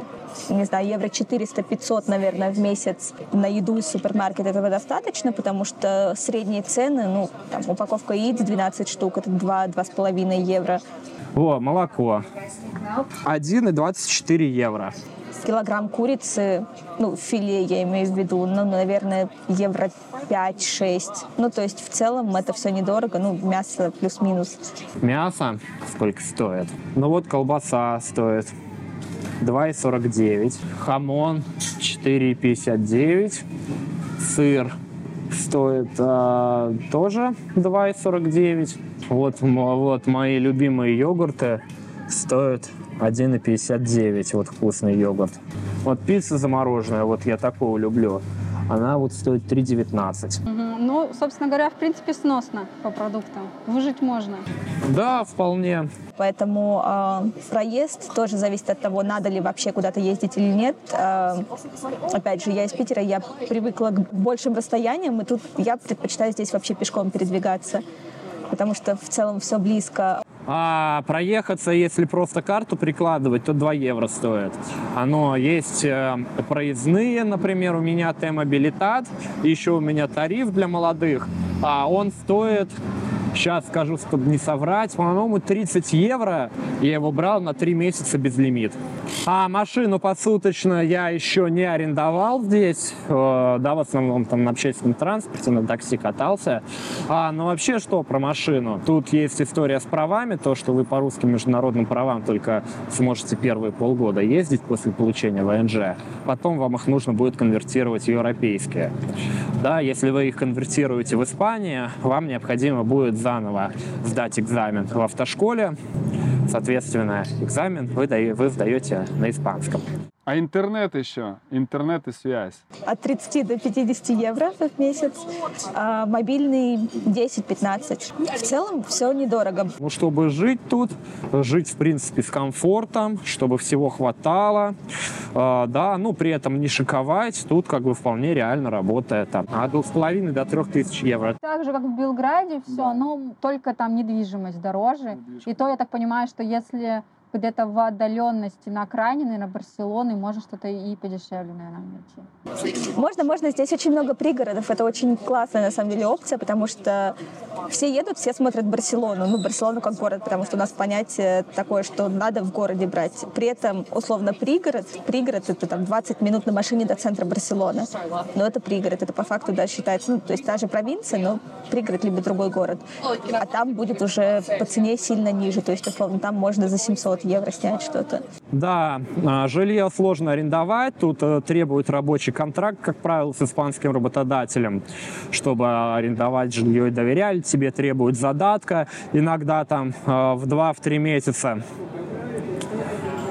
не знаю, евро 400-500, наверное, в месяц на еду из супермаркета этого достаточно, потому что средние цены, ну, там, упаковка яиц 12 штук, это 2-2,5 евро. О, молоко. 1,24 евро килограмм курицы, ну, филе я имею в виду, ну, наверное, евро 5-6. Ну, то есть в целом это все недорого, ну, мясо плюс-минус. Мясо сколько стоит? Ну, вот колбаса стоит 2,49, хамон 4,59, сыр стоит а, тоже 2,49. Вот, вот мои любимые йогурты стоят 1,59, вот вкусный йогурт. Вот пицца замороженная, вот я такую люблю. Она вот стоит 3,19. Угу. Ну, собственно говоря, в принципе, сносно по продуктам. Выжить можно. Да, вполне. Поэтому э, проезд тоже зависит от того, надо ли вообще куда-то ездить или нет. Э, опять же, я из Питера, я привыкла к большим расстояниям, и тут я предпочитаю здесь вообще пешком передвигаться потому что в целом все близко. А проехаться, если просто карту прикладывать, то 2 евро стоит. Оно есть э, проездные, например, у меня T-mobilitat, еще у меня тариф для молодых, а он стоит Сейчас скажу, чтобы не соврать. По-моему, 30 евро. Я его брал на 3 месяца безлимит. А машину посуточно я еще не арендовал здесь. Э, да, в основном там на общественном транспорте, на такси катался. А, ну вообще что про машину? Тут есть история с правами, то, что вы по русским международным правам только сможете первые полгода ездить после получения ВНЖ. Потом вам их нужно будет конвертировать в европейские. Да, если вы их конвертируете в Испании, вам необходимо будет заново сдать экзамен в автошколе. Соответственно, экзамен вы, вы сдаете на испанском. А интернет еще, интернет и связь? От 30 до 50 евро в месяц, а мобильный 10-15. В целом все недорого. Ну, чтобы жить тут, жить, в принципе, с комфортом, чтобы всего хватало, э, да, ну, при этом не шиковать, тут как бы вполне реально работает там от 2,5 до 3 тысяч евро. Так же, как в Белграде, все, но только там недвижимость дороже. И то, я так понимаю, что если где-то в отдаленности на окраине, наверное, Барселоны, можно что-то и подешевле, наверное, найти. Можно, можно. Здесь очень много пригородов. Это очень классная, на самом деле, опция, потому что все едут, все смотрят Барселону. Ну, Барселону как город, потому что у нас понятие такое, что надо в городе брать. При этом, условно, пригород, пригород — это там 20 минут на машине до центра Барселоны. Но это пригород, это по факту, да, считается, ну, то есть та же провинция, но пригород либо другой город. А там будет уже по цене сильно ниже, то есть, условно, там можно за 700 евро снять что-то. Да, а, жилье сложно арендовать. Тут э, требует рабочий контракт, как правило, с испанским работодателем, чтобы арендовать жилье и доверяли тебе, требует задатка, иногда там э, в 2-3 месяца.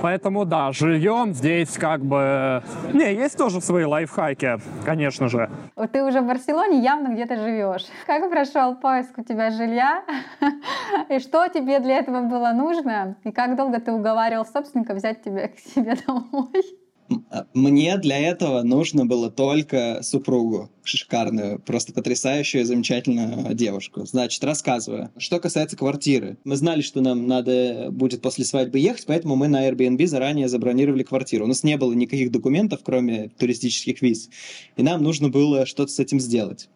Поэтому да, жильем здесь как бы... Не, есть тоже свои лайфхаки, конечно же. Ты уже в Барселоне явно где-то живешь. Как прошел поиск у тебя жилья? И что тебе для этого было нужно? И как долго ты уговаривал собственника взять тебя к себе домой? Мне для этого нужно было только супругу шикарную, просто потрясающую, замечательную девушку. Значит, рассказываю. Что касается квартиры. Мы знали, что нам надо будет после свадьбы ехать, поэтому мы на Airbnb заранее забронировали квартиру. У нас не было никаких документов, кроме туристических виз. И нам нужно было что-то с этим сделать.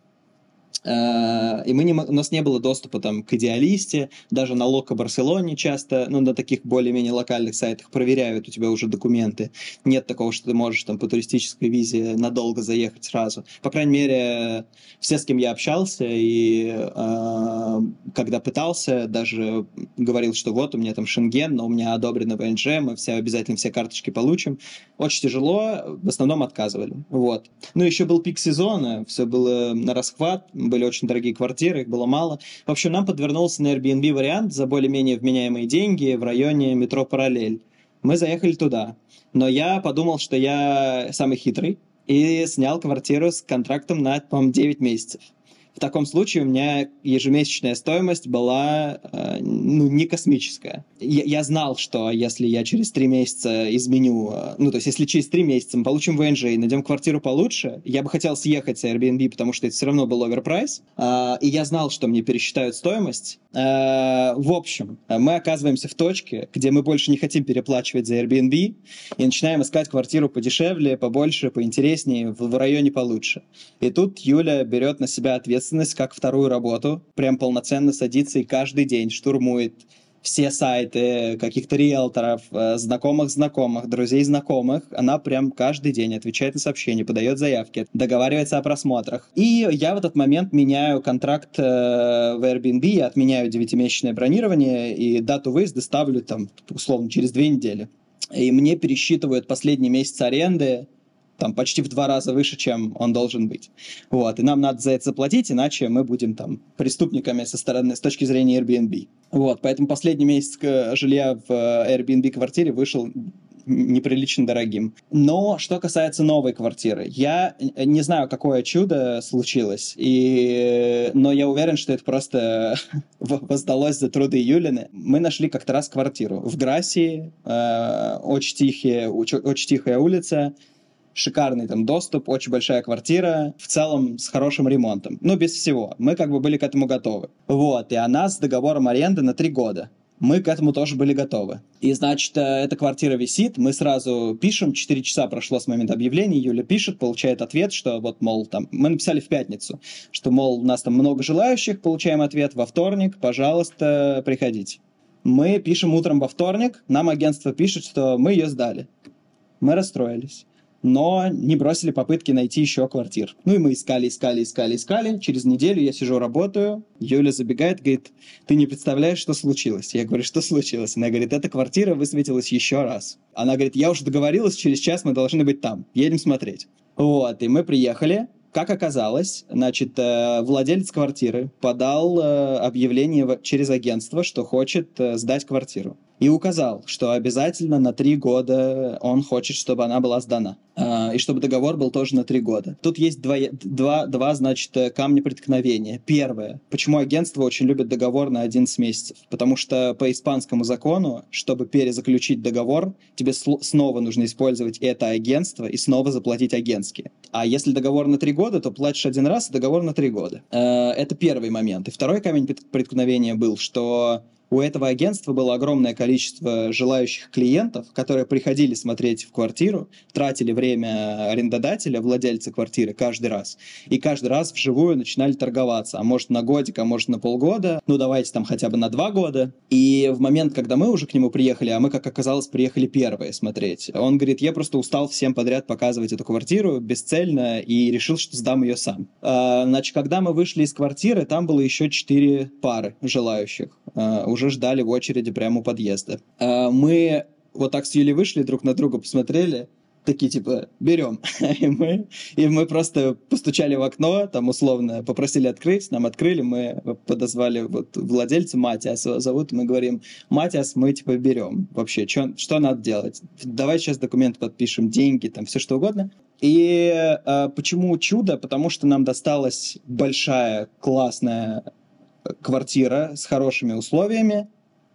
Э, и мы не, у нас не было доступа там, к идеалисте, даже на Локо Барселоне часто, ну, на таких более-менее локальных сайтах проверяют у тебя уже документы. Нет такого, что ты можешь там по туристической визе надолго заехать сразу. По крайней мере, все, с кем я общался, и э, когда пытался, даже говорил, что вот у меня там Шенген, но у меня одобрено ВНЖ, мы все обязательно все карточки получим. Очень тяжело, в основном отказывали. Вот. Ну, еще был пик сезона, все было на расхват, были очень дорогие квартиры, их было мало. В общем, нам подвернулся на Airbnb вариант за более-менее вменяемые деньги в районе метро Параллель. Мы заехали туда. Но я подумал, что я самый хитрый, и снял квартиру с контрактом на, по-моему, 9 месяцев. В таком случае у меня ежемесячная стоимость была э, ну, не космическая. Я, я знал, что если я через три месяца изменю, э, ну, то есть если через три месяца мы получим ВНЖ и найдем квартиру получше, я бы хотел съехать с Airbnb, потому что это все равно был оверпрайс, э, и я знал, что мне пересчитают стоимость. Э, в общем, мы оказываемся в точке, где мы больше не хотим переплачивать за Airbnb и начинаем искать квартиру подешевле, побольше, поинтереснее, в районе получше. И тут Юля берет на себя ответственность ответственность как вторую работу, прям полноценно садится и каждый день штурмует все сайты каких-то риэлторов, э, знакомых знакомых, друзей знакомых. Она прям каждый день отвечает на сообщения, подает заявки, договаривается о просмотрах. И я в этот момент меняю контракт э, в Airbnb, отменяю девятимесячное бронирование и дату выезда ставлю там условно через две недели. И мне пересчитывают последний месяц аренды, там почти в два раза выше, чем он должен быть. Вот, и нам надо за это заплатить, иначе мы будем там преступниками со стороны, с точки зрения Airbnb. Вот, поэтому последний месяц жилья в э, Airbnb квартире вышел неприлично дорогим. Но что касается новой квартиры, я не знаю, какое чудо случилось, и... но я уверен, что это просто воздалось за труды Юлины. Мы нашли как-то раз квартиру в Грасии, э, очень, тихие, очень тихая улица, шикарный там доступ, очень большая квартира, в целом с хорошим ремонтом. Ну, без всего. Мы как бы были к этому готовы. Вот, и она с договором аренды на три года. мы к этому тоже были готовы. И, значит, э, эта квартира висит, мы сразу пишем, 4 часа прошло с момента объявления, Юля пишет, получает ответ, что вот, мол, там, мы написали в пятницу, что, мол, у нас там много желающих, получаем ответ во вторник, пожалуйста, приходите. Мы пишем утром во вторник, нам агентство пишет, что мы ее сдали. Мы расстроились но не бросили попытки найти еще квартир. Ну и мы искали, искали, искали, искали. Через неделю я сижу, работаю. Юля забегает, говорит, ты не представляешь, что случилось. Я говорю, что случилось? Она говорит, эта квартира высветилась еще раз. Она говорит, я уже договорилась, через час мы должны быть там. Едем смотреть. Вот, и мы приехали. Как оказалось, значит, э, владелец квартиры подал э, объявление через агентство, что хочет э, сдать квартиру и указал, что обязательно на три года он хочет, чтобы она была сдана. А, и чтобы договор был тоже на три года. Тут есть два, два, два, значит, камня преткновения. Первое. Почему агентство очень любит договор на 11 месяцев? Потому что по испанскому закону, чтобы перезаключить договор, тебе снова нужно использовать это агентство и снова заплатить агентские. А если договор на три года, то платишь один раз, и договор на три года. А, это первый момент. И второй камень преткновения был, что у этого агентства было огромное количество желающих клиентов, которые приходили смотреть в квартиру, тратили время арендодателя, владельца квартиры каждый раз. И каждый раз вживую начинали торговаться. А может на годик, а может на полгода. Ну давайте там хотя бы на два года. И в момент, когда мы уже к нему приехали, а мы, как оказалось, приехали первые смотреть, он говорит, я просто устал всем подряд показывать эту квартиру бесцельно и решил, что сдам ее сам. А, значит, когда мы вышли из квартиры, там было еще четыре пары желающих. Уже ждали в очереди прямо у подъезда. А, мы вот так с Юлей вышли, друг на друга посмотрели, такие типа берем и мы и мы просто постучали в окно там условно попросили открыть нам открыли мы подозвали вот владельца Матиас его зовут мы говорим Матиас мы типа берем вообще что что надо делать? Давай сейчас документ подпишем деньги там все что угодно и э, почему чудо? Потому что нам досталась большая классная квартира с хорошими условиями,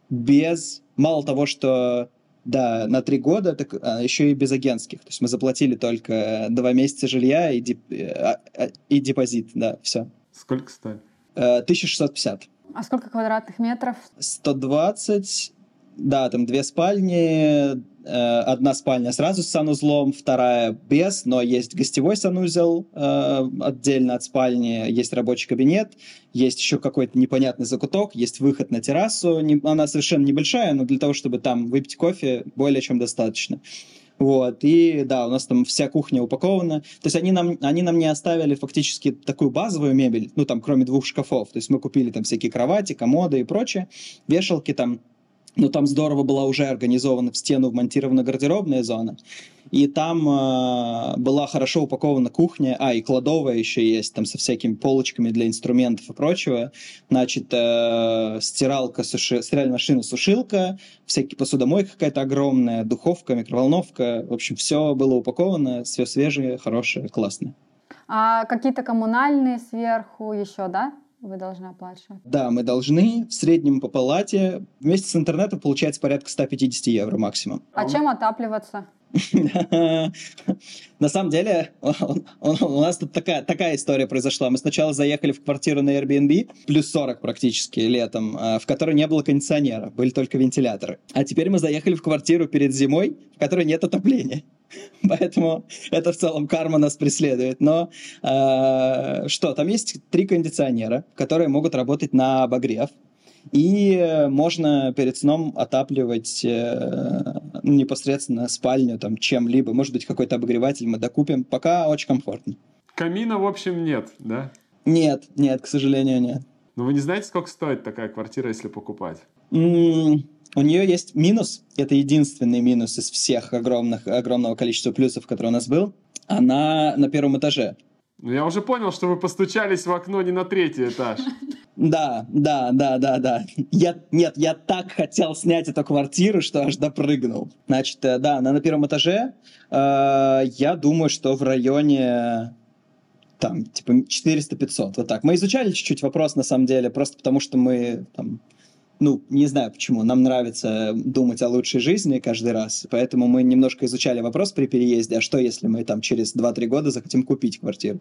без, мало того, что, да, на три года, так а, еще и без агентских. То есть мы заплатили только два месяца жилья и, деп, а, а, и депозит, да, все. Сколько стоит? 1650. А сколько квадратных метров? 120, да, там две спальни, Э, одна спальня сразу с санузлом, вторая без, но есть гостевой санузел э, отдельно от спальни, есть рабочий кабинет, есть еще какой-то непонятный закуток, есть выход на террасу, не, она совершенно небольшая, но для того, чтобы там выпить кофе, более чем достаточно. Вот, и да, у нас там вся кухня упакована. То есть они нам, они нам не оставили фактически такую базовую мебель, ну там кроме двух шкафов. То есть мы купили там всякие кровати, комоды и прочее, вешалки там но там здорово была уже организована в стену вмонтирована гардеробная зона. И там э, была хорошо упакована кухня, а, и кладовая еще есть, там со всякими полочками для инструментов и прочего. Значит, э, стиралка, суши, стиральная машина, сушилка, всякие посудомойка какая-то огромная, духовка, микроволновка. В общем, все было упаковано, все свежее, хорошее, классное. А какие-то коммунальные сверху еще, да? Вы должны оплачивать? Да, мы должны. В среднем по палате вместе с интернетом получается порядка 150 евро максимум. А чем отапливаться? На самом деле, у нас тут такая, история произошла. Мы сначала заехали в квартиру на Airbnb, плюс 40 практически летом, а, в которой не было кондиционера, были только вентиляторы. А теперь мы заехали в квартиру перед зимой, в которой нет отопления. Поэтому это в целом карма нас преследует. Но э, что, там есть три кондиционера, которые могут работать на обогрев. И можно перед сном отапливать э, непосредственно спальню там чем-либо. Может быть, какой-то обогреватель мы докупим. Пока очень комфортно. Камина, в общем, нет, да? Нет, нет, к сожалению, нет. Но вы не знаете, сколько стоит такая квартира, если покупать? М-м, у нее есть минус. Это единственный минус из всех огромных, огромного количества плюсов, который у нас был. Она на первом этаже. Я уже понял, что вы постучались в окно не на третий этаж. Да, да, да, да, да. Я, нет, я так хотел снять эту квартиру, что аж допрыгнул. Значит, э, да, она на первом этаже. Э, я думаю, что в районе там, типа, 400-500, вот так. Мы изучали чуть-чуть вопрос, на самом деле, просто потому что мы там ну, не знаю почему, нам нравится думать о лучшей жизни каждый раз, поэтому мы немножко изучали вопрос при переезде, а что если мы там через 2-3 года захотим купить квартиру.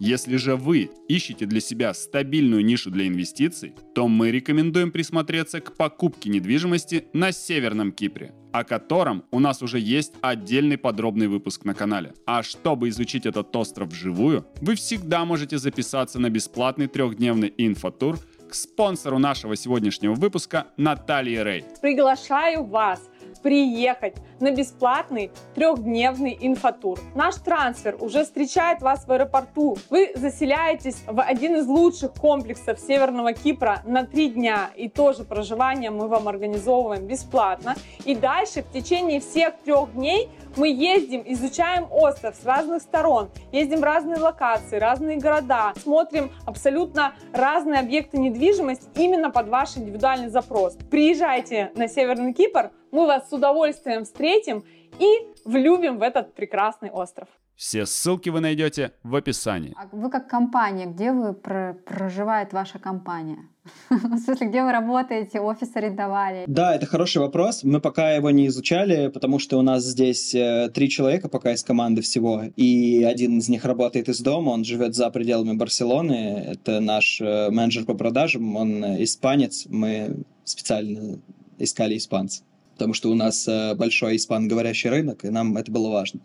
Если же вы ищете для себя стабильную нишу для инвестиций, то мы рекомендуем присмотреться к покупке недвижимости на Северном Кипре, о котором у нас уже есть отдельный подробный выпуск на канале. А чтобы изучить этот остров вживую, вы всегда можете записаться на бесплатный трехдневный инфотур к спонсору нашего сегодняшнего выпуска Наталье Рей. Приглашаю вас приехать на бесплатный трехдневный инфотур. Наш трансфер уже встречает вас в аэропорту. Вы заселяетесь в один из лучших комплексов Северного Кипра на три дня. И тоже проживание мы вам организовываем бесплатно. И дальше в течение всех трех дней мы ездим, изучаем остров с разных сторон, ездим в разные локации, разные города, смотрим абсолютно разные объекты недвижимости именно под ваш индивидуальный запрос. Приезжайте на Северный Кипр, мы вас с удовольствием встретим и влюбим в этот прекрасный остров. Все ссылки вы найдете в описании. А вы как компания, где вы про- проживает ваша компания? В смысле, где вы работаете, офис арендовали? Да, это хороший вопрос. Мы пока его не изучали, потому что у нас здесь э, три человека пока из команды всего, и один из них работает из дома, он живет за пределами Барселоны. Это наш э, менеджер по продажам, он испанец. Мы специально искали испанца, потому что у нас э, большой испаноговорящий рынок, и нам это было важно.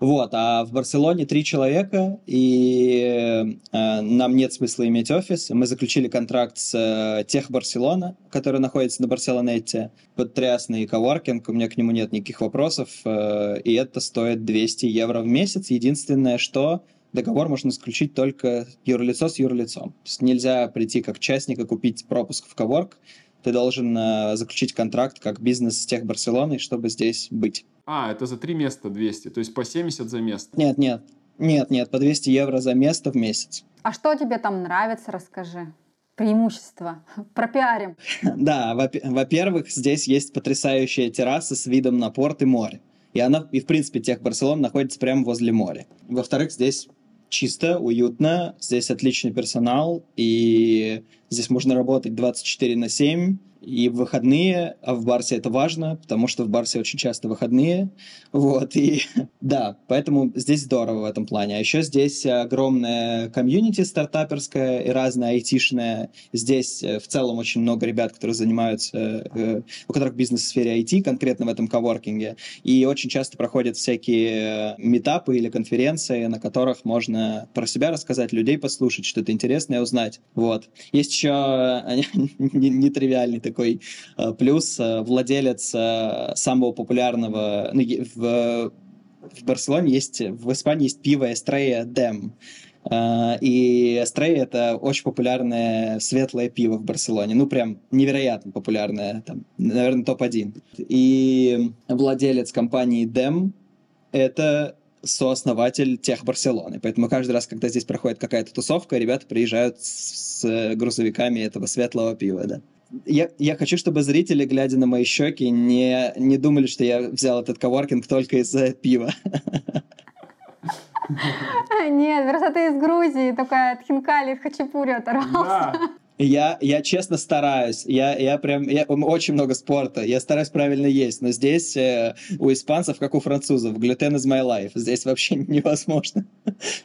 Вот, а в Барселоне три человека, и э, нам нет смысла иметь офис. Мы заключили контракт с э, Тех Барселона, который находится на Барселонете. Потрясный коворкинг, у меня к нему нет никаких вопросов, э, и это стоит 200 евро в месяц. Единственное, что договор можно заключить только юрлицо с юрлицом. То есть нельзя прийти как частник и купить пропуск в коворк. Ты должен э, заключить контракт как бизнес с Тех Барселоной, чтобы здесь быть. А, это за три места 200, то есть по 70 за место. Нет, нет, нет, нет, по 200 евро за место в месяц. А что тебе там нравится, расскажи. Преимущества. Пропиарим. Да, во- во-первых, здесь есть потрясающая терраса с видом на порт и море. И она, и в принципе, тех Барселон находится прямо возле моря. Во-вторых, здесь чисто, уютно, здесь отличный персонал, и здесь можно работать 24 на 7, и в выходные, а в Барсе это важно, потому что в Барсе очень часто выходные, вот, и да, поэтому здесь здорово в этом плане. А еще здесь огромная комьюнити стартаперская и разная айтишная. Здесь э, в целом очень много ребят, которые занимаются, э, у которых бизнес в сфере IT, конкретно в этом коворкинге, и очень часто проходят всякие метапы или конференции, на которых можно про себя рассказать, людей послушать, что-то интересное узнать, вот. Есть еще э, нетривиальный такой э, плюс, э, владелец э, самого популярного, ну, в, в Барселоне есть, в Испании есть пиво Эстрея Дем. И Эстрея — это очень популярное светлое пиво в Барселоне. Ну, прям невероятно популярное, там, наверное, топ-1. И владелец компании Дем — это сооснователь тех Барселоны. Поэтому каждый раз, когда здесь проходит какая-то тусовка, ребята приезжают с грузовиками этого светлого пива, да. Я, я хочу, чтобы зрители, глядя на мои щеки, не, не думали, что я взял этот коворкинг только из-за пива. Нет, просто ты из Грузии, только от хинкали, от хачапури оторвался. Я, я честно стараюсь. Я, я прям... Я, очень много спорта. Я стараюсь правильно есть. Но здесь э, у испанцев, как у французов, глютен is my life. Здесь вообще невозможно.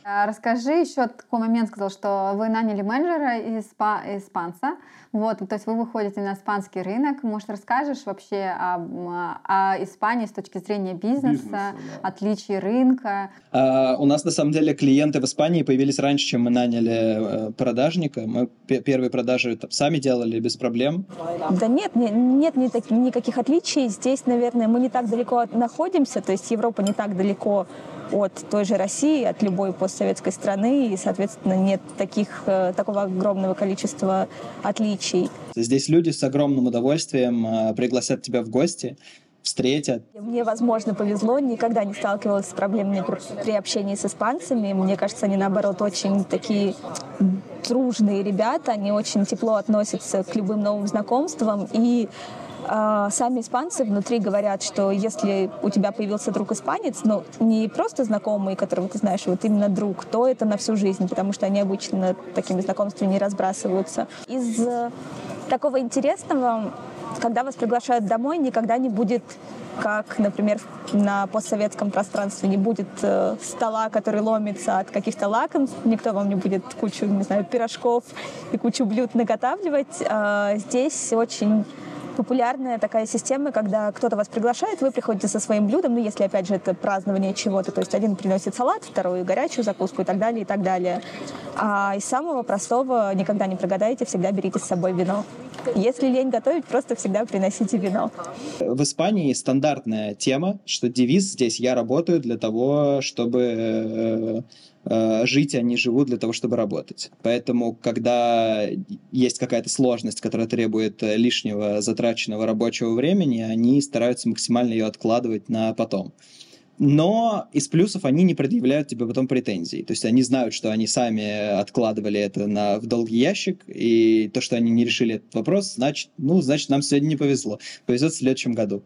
А, Расскажи еще такой момент, сказал, что вы наняли менеджера испа- испанца, вот, то есть вы выходите на испанский рынок. Может, расскажешь вообще об, о Испании с точки зрения бизнеса, Бизнеса, да. отличий рынка? А, у нас, на самом деле, клиенты в Испании появились раньше, чем мы наняли э, продажника. Мы пе- первые продажи там сами делали без проблем. Да нет, не- нет ни так- никаких отличий. Здесь, наверное, мы не так далеко находимся, то есть Европа не так далеко от той же России, от любой постсоветской страны, и, соответственно, нет таких, э, такого огромного количества отличий. Здесь люди с огромным удовольствием э, пригласят тебя в гости, встретят. Мне, возможно, повезло, никогда не сталкивалась с проблемами при, общении с испанцами. Мне кажется, они, наоборот, очень такие дружные ребята, они очень тепло относятся к любым новым знакомствам, и сами испанцы внутри говорят, что если у тебя появился друг испанец, ну, не просто знакомый, которого ты знаешь, а вот именно друг, то это на всю жизнь, потому что они обычно такими знакомствами не разбрасываются. Из э, такого интересного, когда вас приглашают домой, никогда не будет как, например, на постсоветском пространстве не будет э, стола, который ломится от каких-то лакомств, никто вам не будет кучу, не знаю, пирожков и кучу блюд наготавливать. Э, здесь очень популярная такая система, когда кто-то вас приглашает, вы приходите со своим блюдом, ну, если, опять же, это празднование чего-то, то есть один приносит салат, второй горячую закуску и так далее, и так далее. А из самого простого никогда не прогадаете, всегда берите с собой вино. Если лень готовить, просто всегда приносите вино. В Испании стандартная тема, что девиз здесь «я работаю для того, чтобы э, э, жить, они живут для того, чтобы работать. Поэтому, когда есть какая-то сложность, которая требует лишнего затраченного рабочего времени, они стараются максимально ее откладывать на потом но из плюсов они не предъявляют тебе потом претензий. То есть они знают, что они сами откладывали это на, в долгий ящик, и то, что они не решили этот вопрос, значит, ну, значит, нам сегодня не повезло. Повезет в следующем году.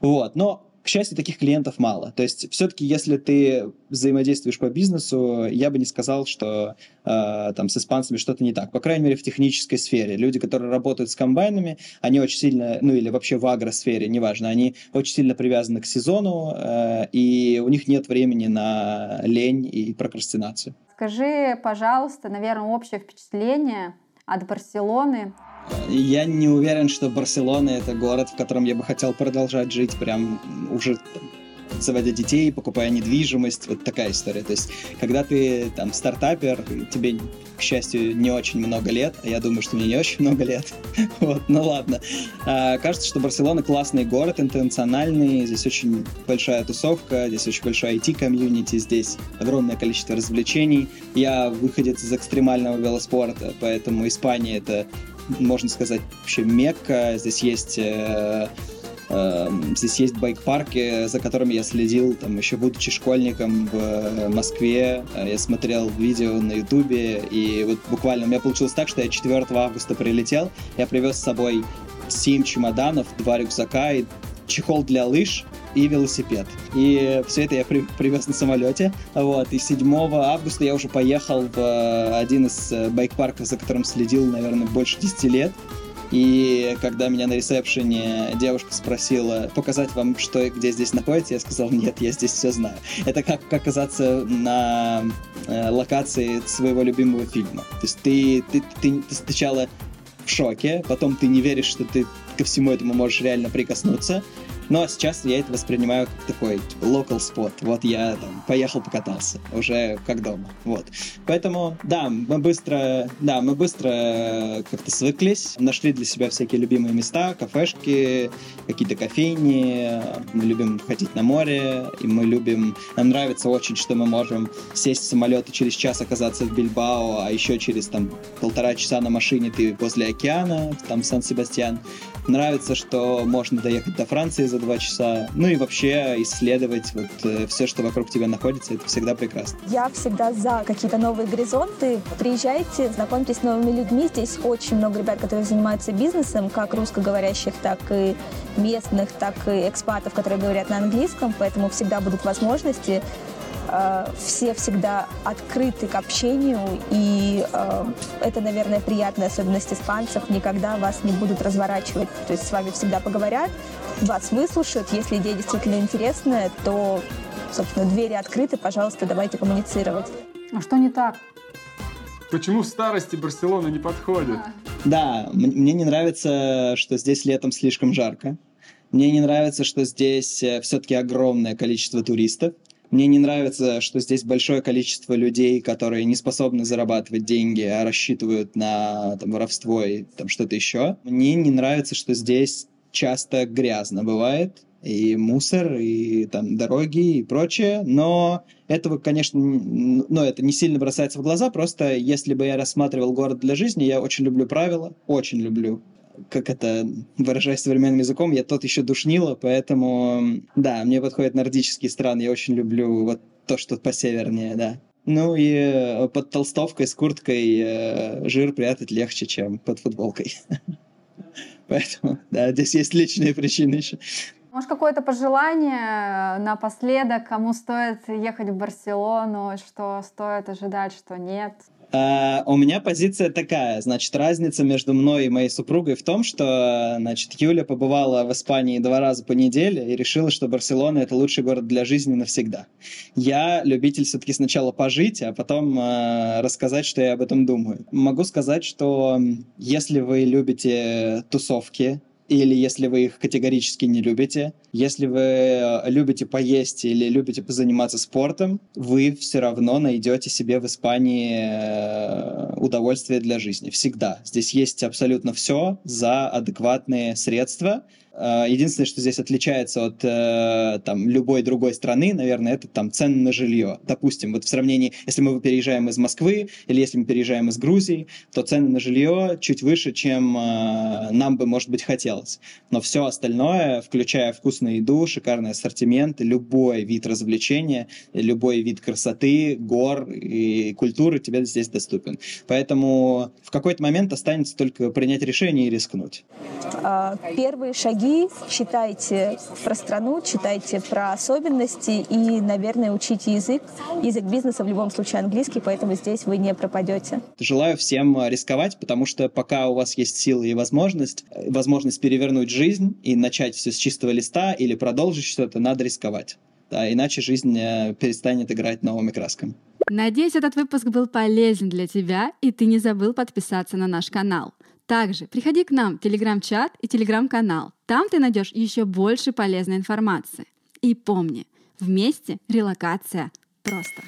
Вот. Но к счастью, таких клиентов мало. То есть все-таки, если ты взаимодействуешь по бизнесу, я бы не сказал, что э, там с испанцами что-то не так. По крайней мере, в технической сфере. Люди, которые работают с комбайнами, они очень сильно, ну или вообще в агросфере, неважно, они очень сильно привязаны к сезону, э, и у них нет времени на лень и прокрастинацию. Скажи, пожалуйста, наверное, общее впечатление от Барселоны я не уверен, что Барселона это город, в котором я бы хотел продолжать жить прям уже заводя детей, покупая недвижимость, вот такая история. То есть, когда ты там стартапер, тебе, к счастью, не очень много лет, а я думаю, что мне не очень много лет, вот, ну ладно. А, кажется, что Барселона классный город, интернациональный, здесь очень большая тусовка, здесь очень большой IT-комьюнити, здесь огромное количество развлечений. Я выходец из экстремального велоспорта, поэтому Испания — это можно сказать, вообще Мекка. Здесь есть э, э, Здесь есть байк-парки, за которыми я следил, там, еще будучи школьником в э, Москве. Я смотрел видео на Ютубе, и вот буквально у меня получилось так, что я 4 августа прилетел, я привез с собой 7 чемоданов, 2 рюкзака и чехол для лыж, и велосипед. И все это я при, привез на самолете. Вот. И 7 августа я уже поехал в э, один из э, байк-парков, за которым следил, наверное, больше 10 лет. И когда меня на ресепшене девушка спросила показать вам, что где здесь находится, я сказал, нет, я здесь все знаю. Это как, как оказаться на э, локации своего любимого фильма. То есть ты, ты, ты, ты сначала в шоке, потом ты не веришь, что ты ко всему этому можешь реально прикоснуться, но сейчас я это воспринимаю как такой типа, local spot. Вот я там поехал покатался, уже как дома. Вот. Поэтому, да, мы быстро, да, мы быстро как-то свыклись, нашли для себя всякие любимые места, кафешки, какие-то кофейни. Мы любим ходить на море, и мы любим... Нам нравится очень, что мы можем сесть в самолет и через час оказаться в Бильбао, а еще через там полтора часа на машине ты возле океана, там Сан-Себастьян. Нравится, что можно доехать до Франции за два часа. Ну и вообще исследовать вот э, все, что вокруг тебя находится, это всегда прекрасно. Я всегда за какие-то новые горизонты. Приезжайте, знакомьтесь с новыми людьми. Здесь очень много ребят, которые занимаются бизнесом, как русскоговорящих, так и местных, так и экспатов, которые говорят на английском, поэтому всегда будут возможности все всегда открыты к общению, и э, это, наверное, приятная особенность испанцев, никогда вас не будут разворачивать, то есть с вами всегда поговорят, вас выслушают, если идея действительно интересная, то, собственно, двери открыты, пожалуйста, давайте коммуницировать. А что не так? Почему в старости Барселона не подходит? Да, мне не нравится, что здесь летом слишком жарко. Мне не нравится, что здесь э, все-таки огромное количество туристов. Мне не нравится, что здесь большое количество людей, которые не способны зарабатывать деньги, а рассчитывают на там, воровство и там, что-то еще. Мне не нравится, что здесь часто грязно бывает, и мусор, и там дороги, и прочее, но этого, конечно, ну, это не сильно бросается в глаза, просто если бы я рассматривал город для жизни, я очень люблю правила, очень люблю как это, выражаясь современным языком, я тот еще душнила, поэтому, да, мне подходят нордические страны, я очень люблю вот то, что посевернее, да. Ну и э, под толстовкой с курткой э, жир прятать легче, чем под футболкой. Поэтому, да, здесь есть личные причины еще. Может, какое-то пожелание напоследок, кому стоит ехать в Барселону, что стоит ожидать, что нет? А, у меня позиция такая. Значит, разница между мной и моей супругой в том, что, значит, Юля побывала в Испании два раза по неделе и решила, что Барселона — это лучший город для жизни навсегда. Я любитель все-таки сначала пожить, а потом э, рассказать, что я об этом думаю. Могу сказать, что если вы любите тусовки, или если вы их категорически не любите, если вы э, любите поесть или любите позаниматься спортом, вы все равно найдете себе в Испании э, удовольствие для жизни. Всегда. Здесь есть абсолютно все за адекватные средства. Э, единственное, что здесь отличается от э, там, любой другой страны, наверное, это там цены на жилье. Допустим, вот в сравнении, если мы переезжаем из Москвы или если мы переезжаем из Грузии, то цены на жилье чуть выше, чем э, нам бы, может быть, хотелось. Но все остальное, включая вкусную еду, шикарный ассортимент, любой вид развлечения, любой вид красоты, гор и культуры тебе здесь доступен. Поэтому в какой-то момент останется только принять решение и рискнуть. А, первые шаги читайте про страну, читайте про особенности и, наверное, учите язык. Язык бизнеса в любом случае английский, поэтому здесь вы не пропадете. Желаю всем рисковать, потому что пока у вас есть силы и возможность, э, возможность перевернуть жизнь и начать все с чистого листа или продолжить что-то, надо рисковать. Да, иначе жизнь э, перестанет играть новыми красками. Надеюсь, этот выпуск был полезен для тебя, и ты не забыл подписаться на наш канал. Также приходи к нам в телеграм-чат и телеграм-канал. Там ты найдешь еще больше полезной информации. И помни, вместе релокация просто.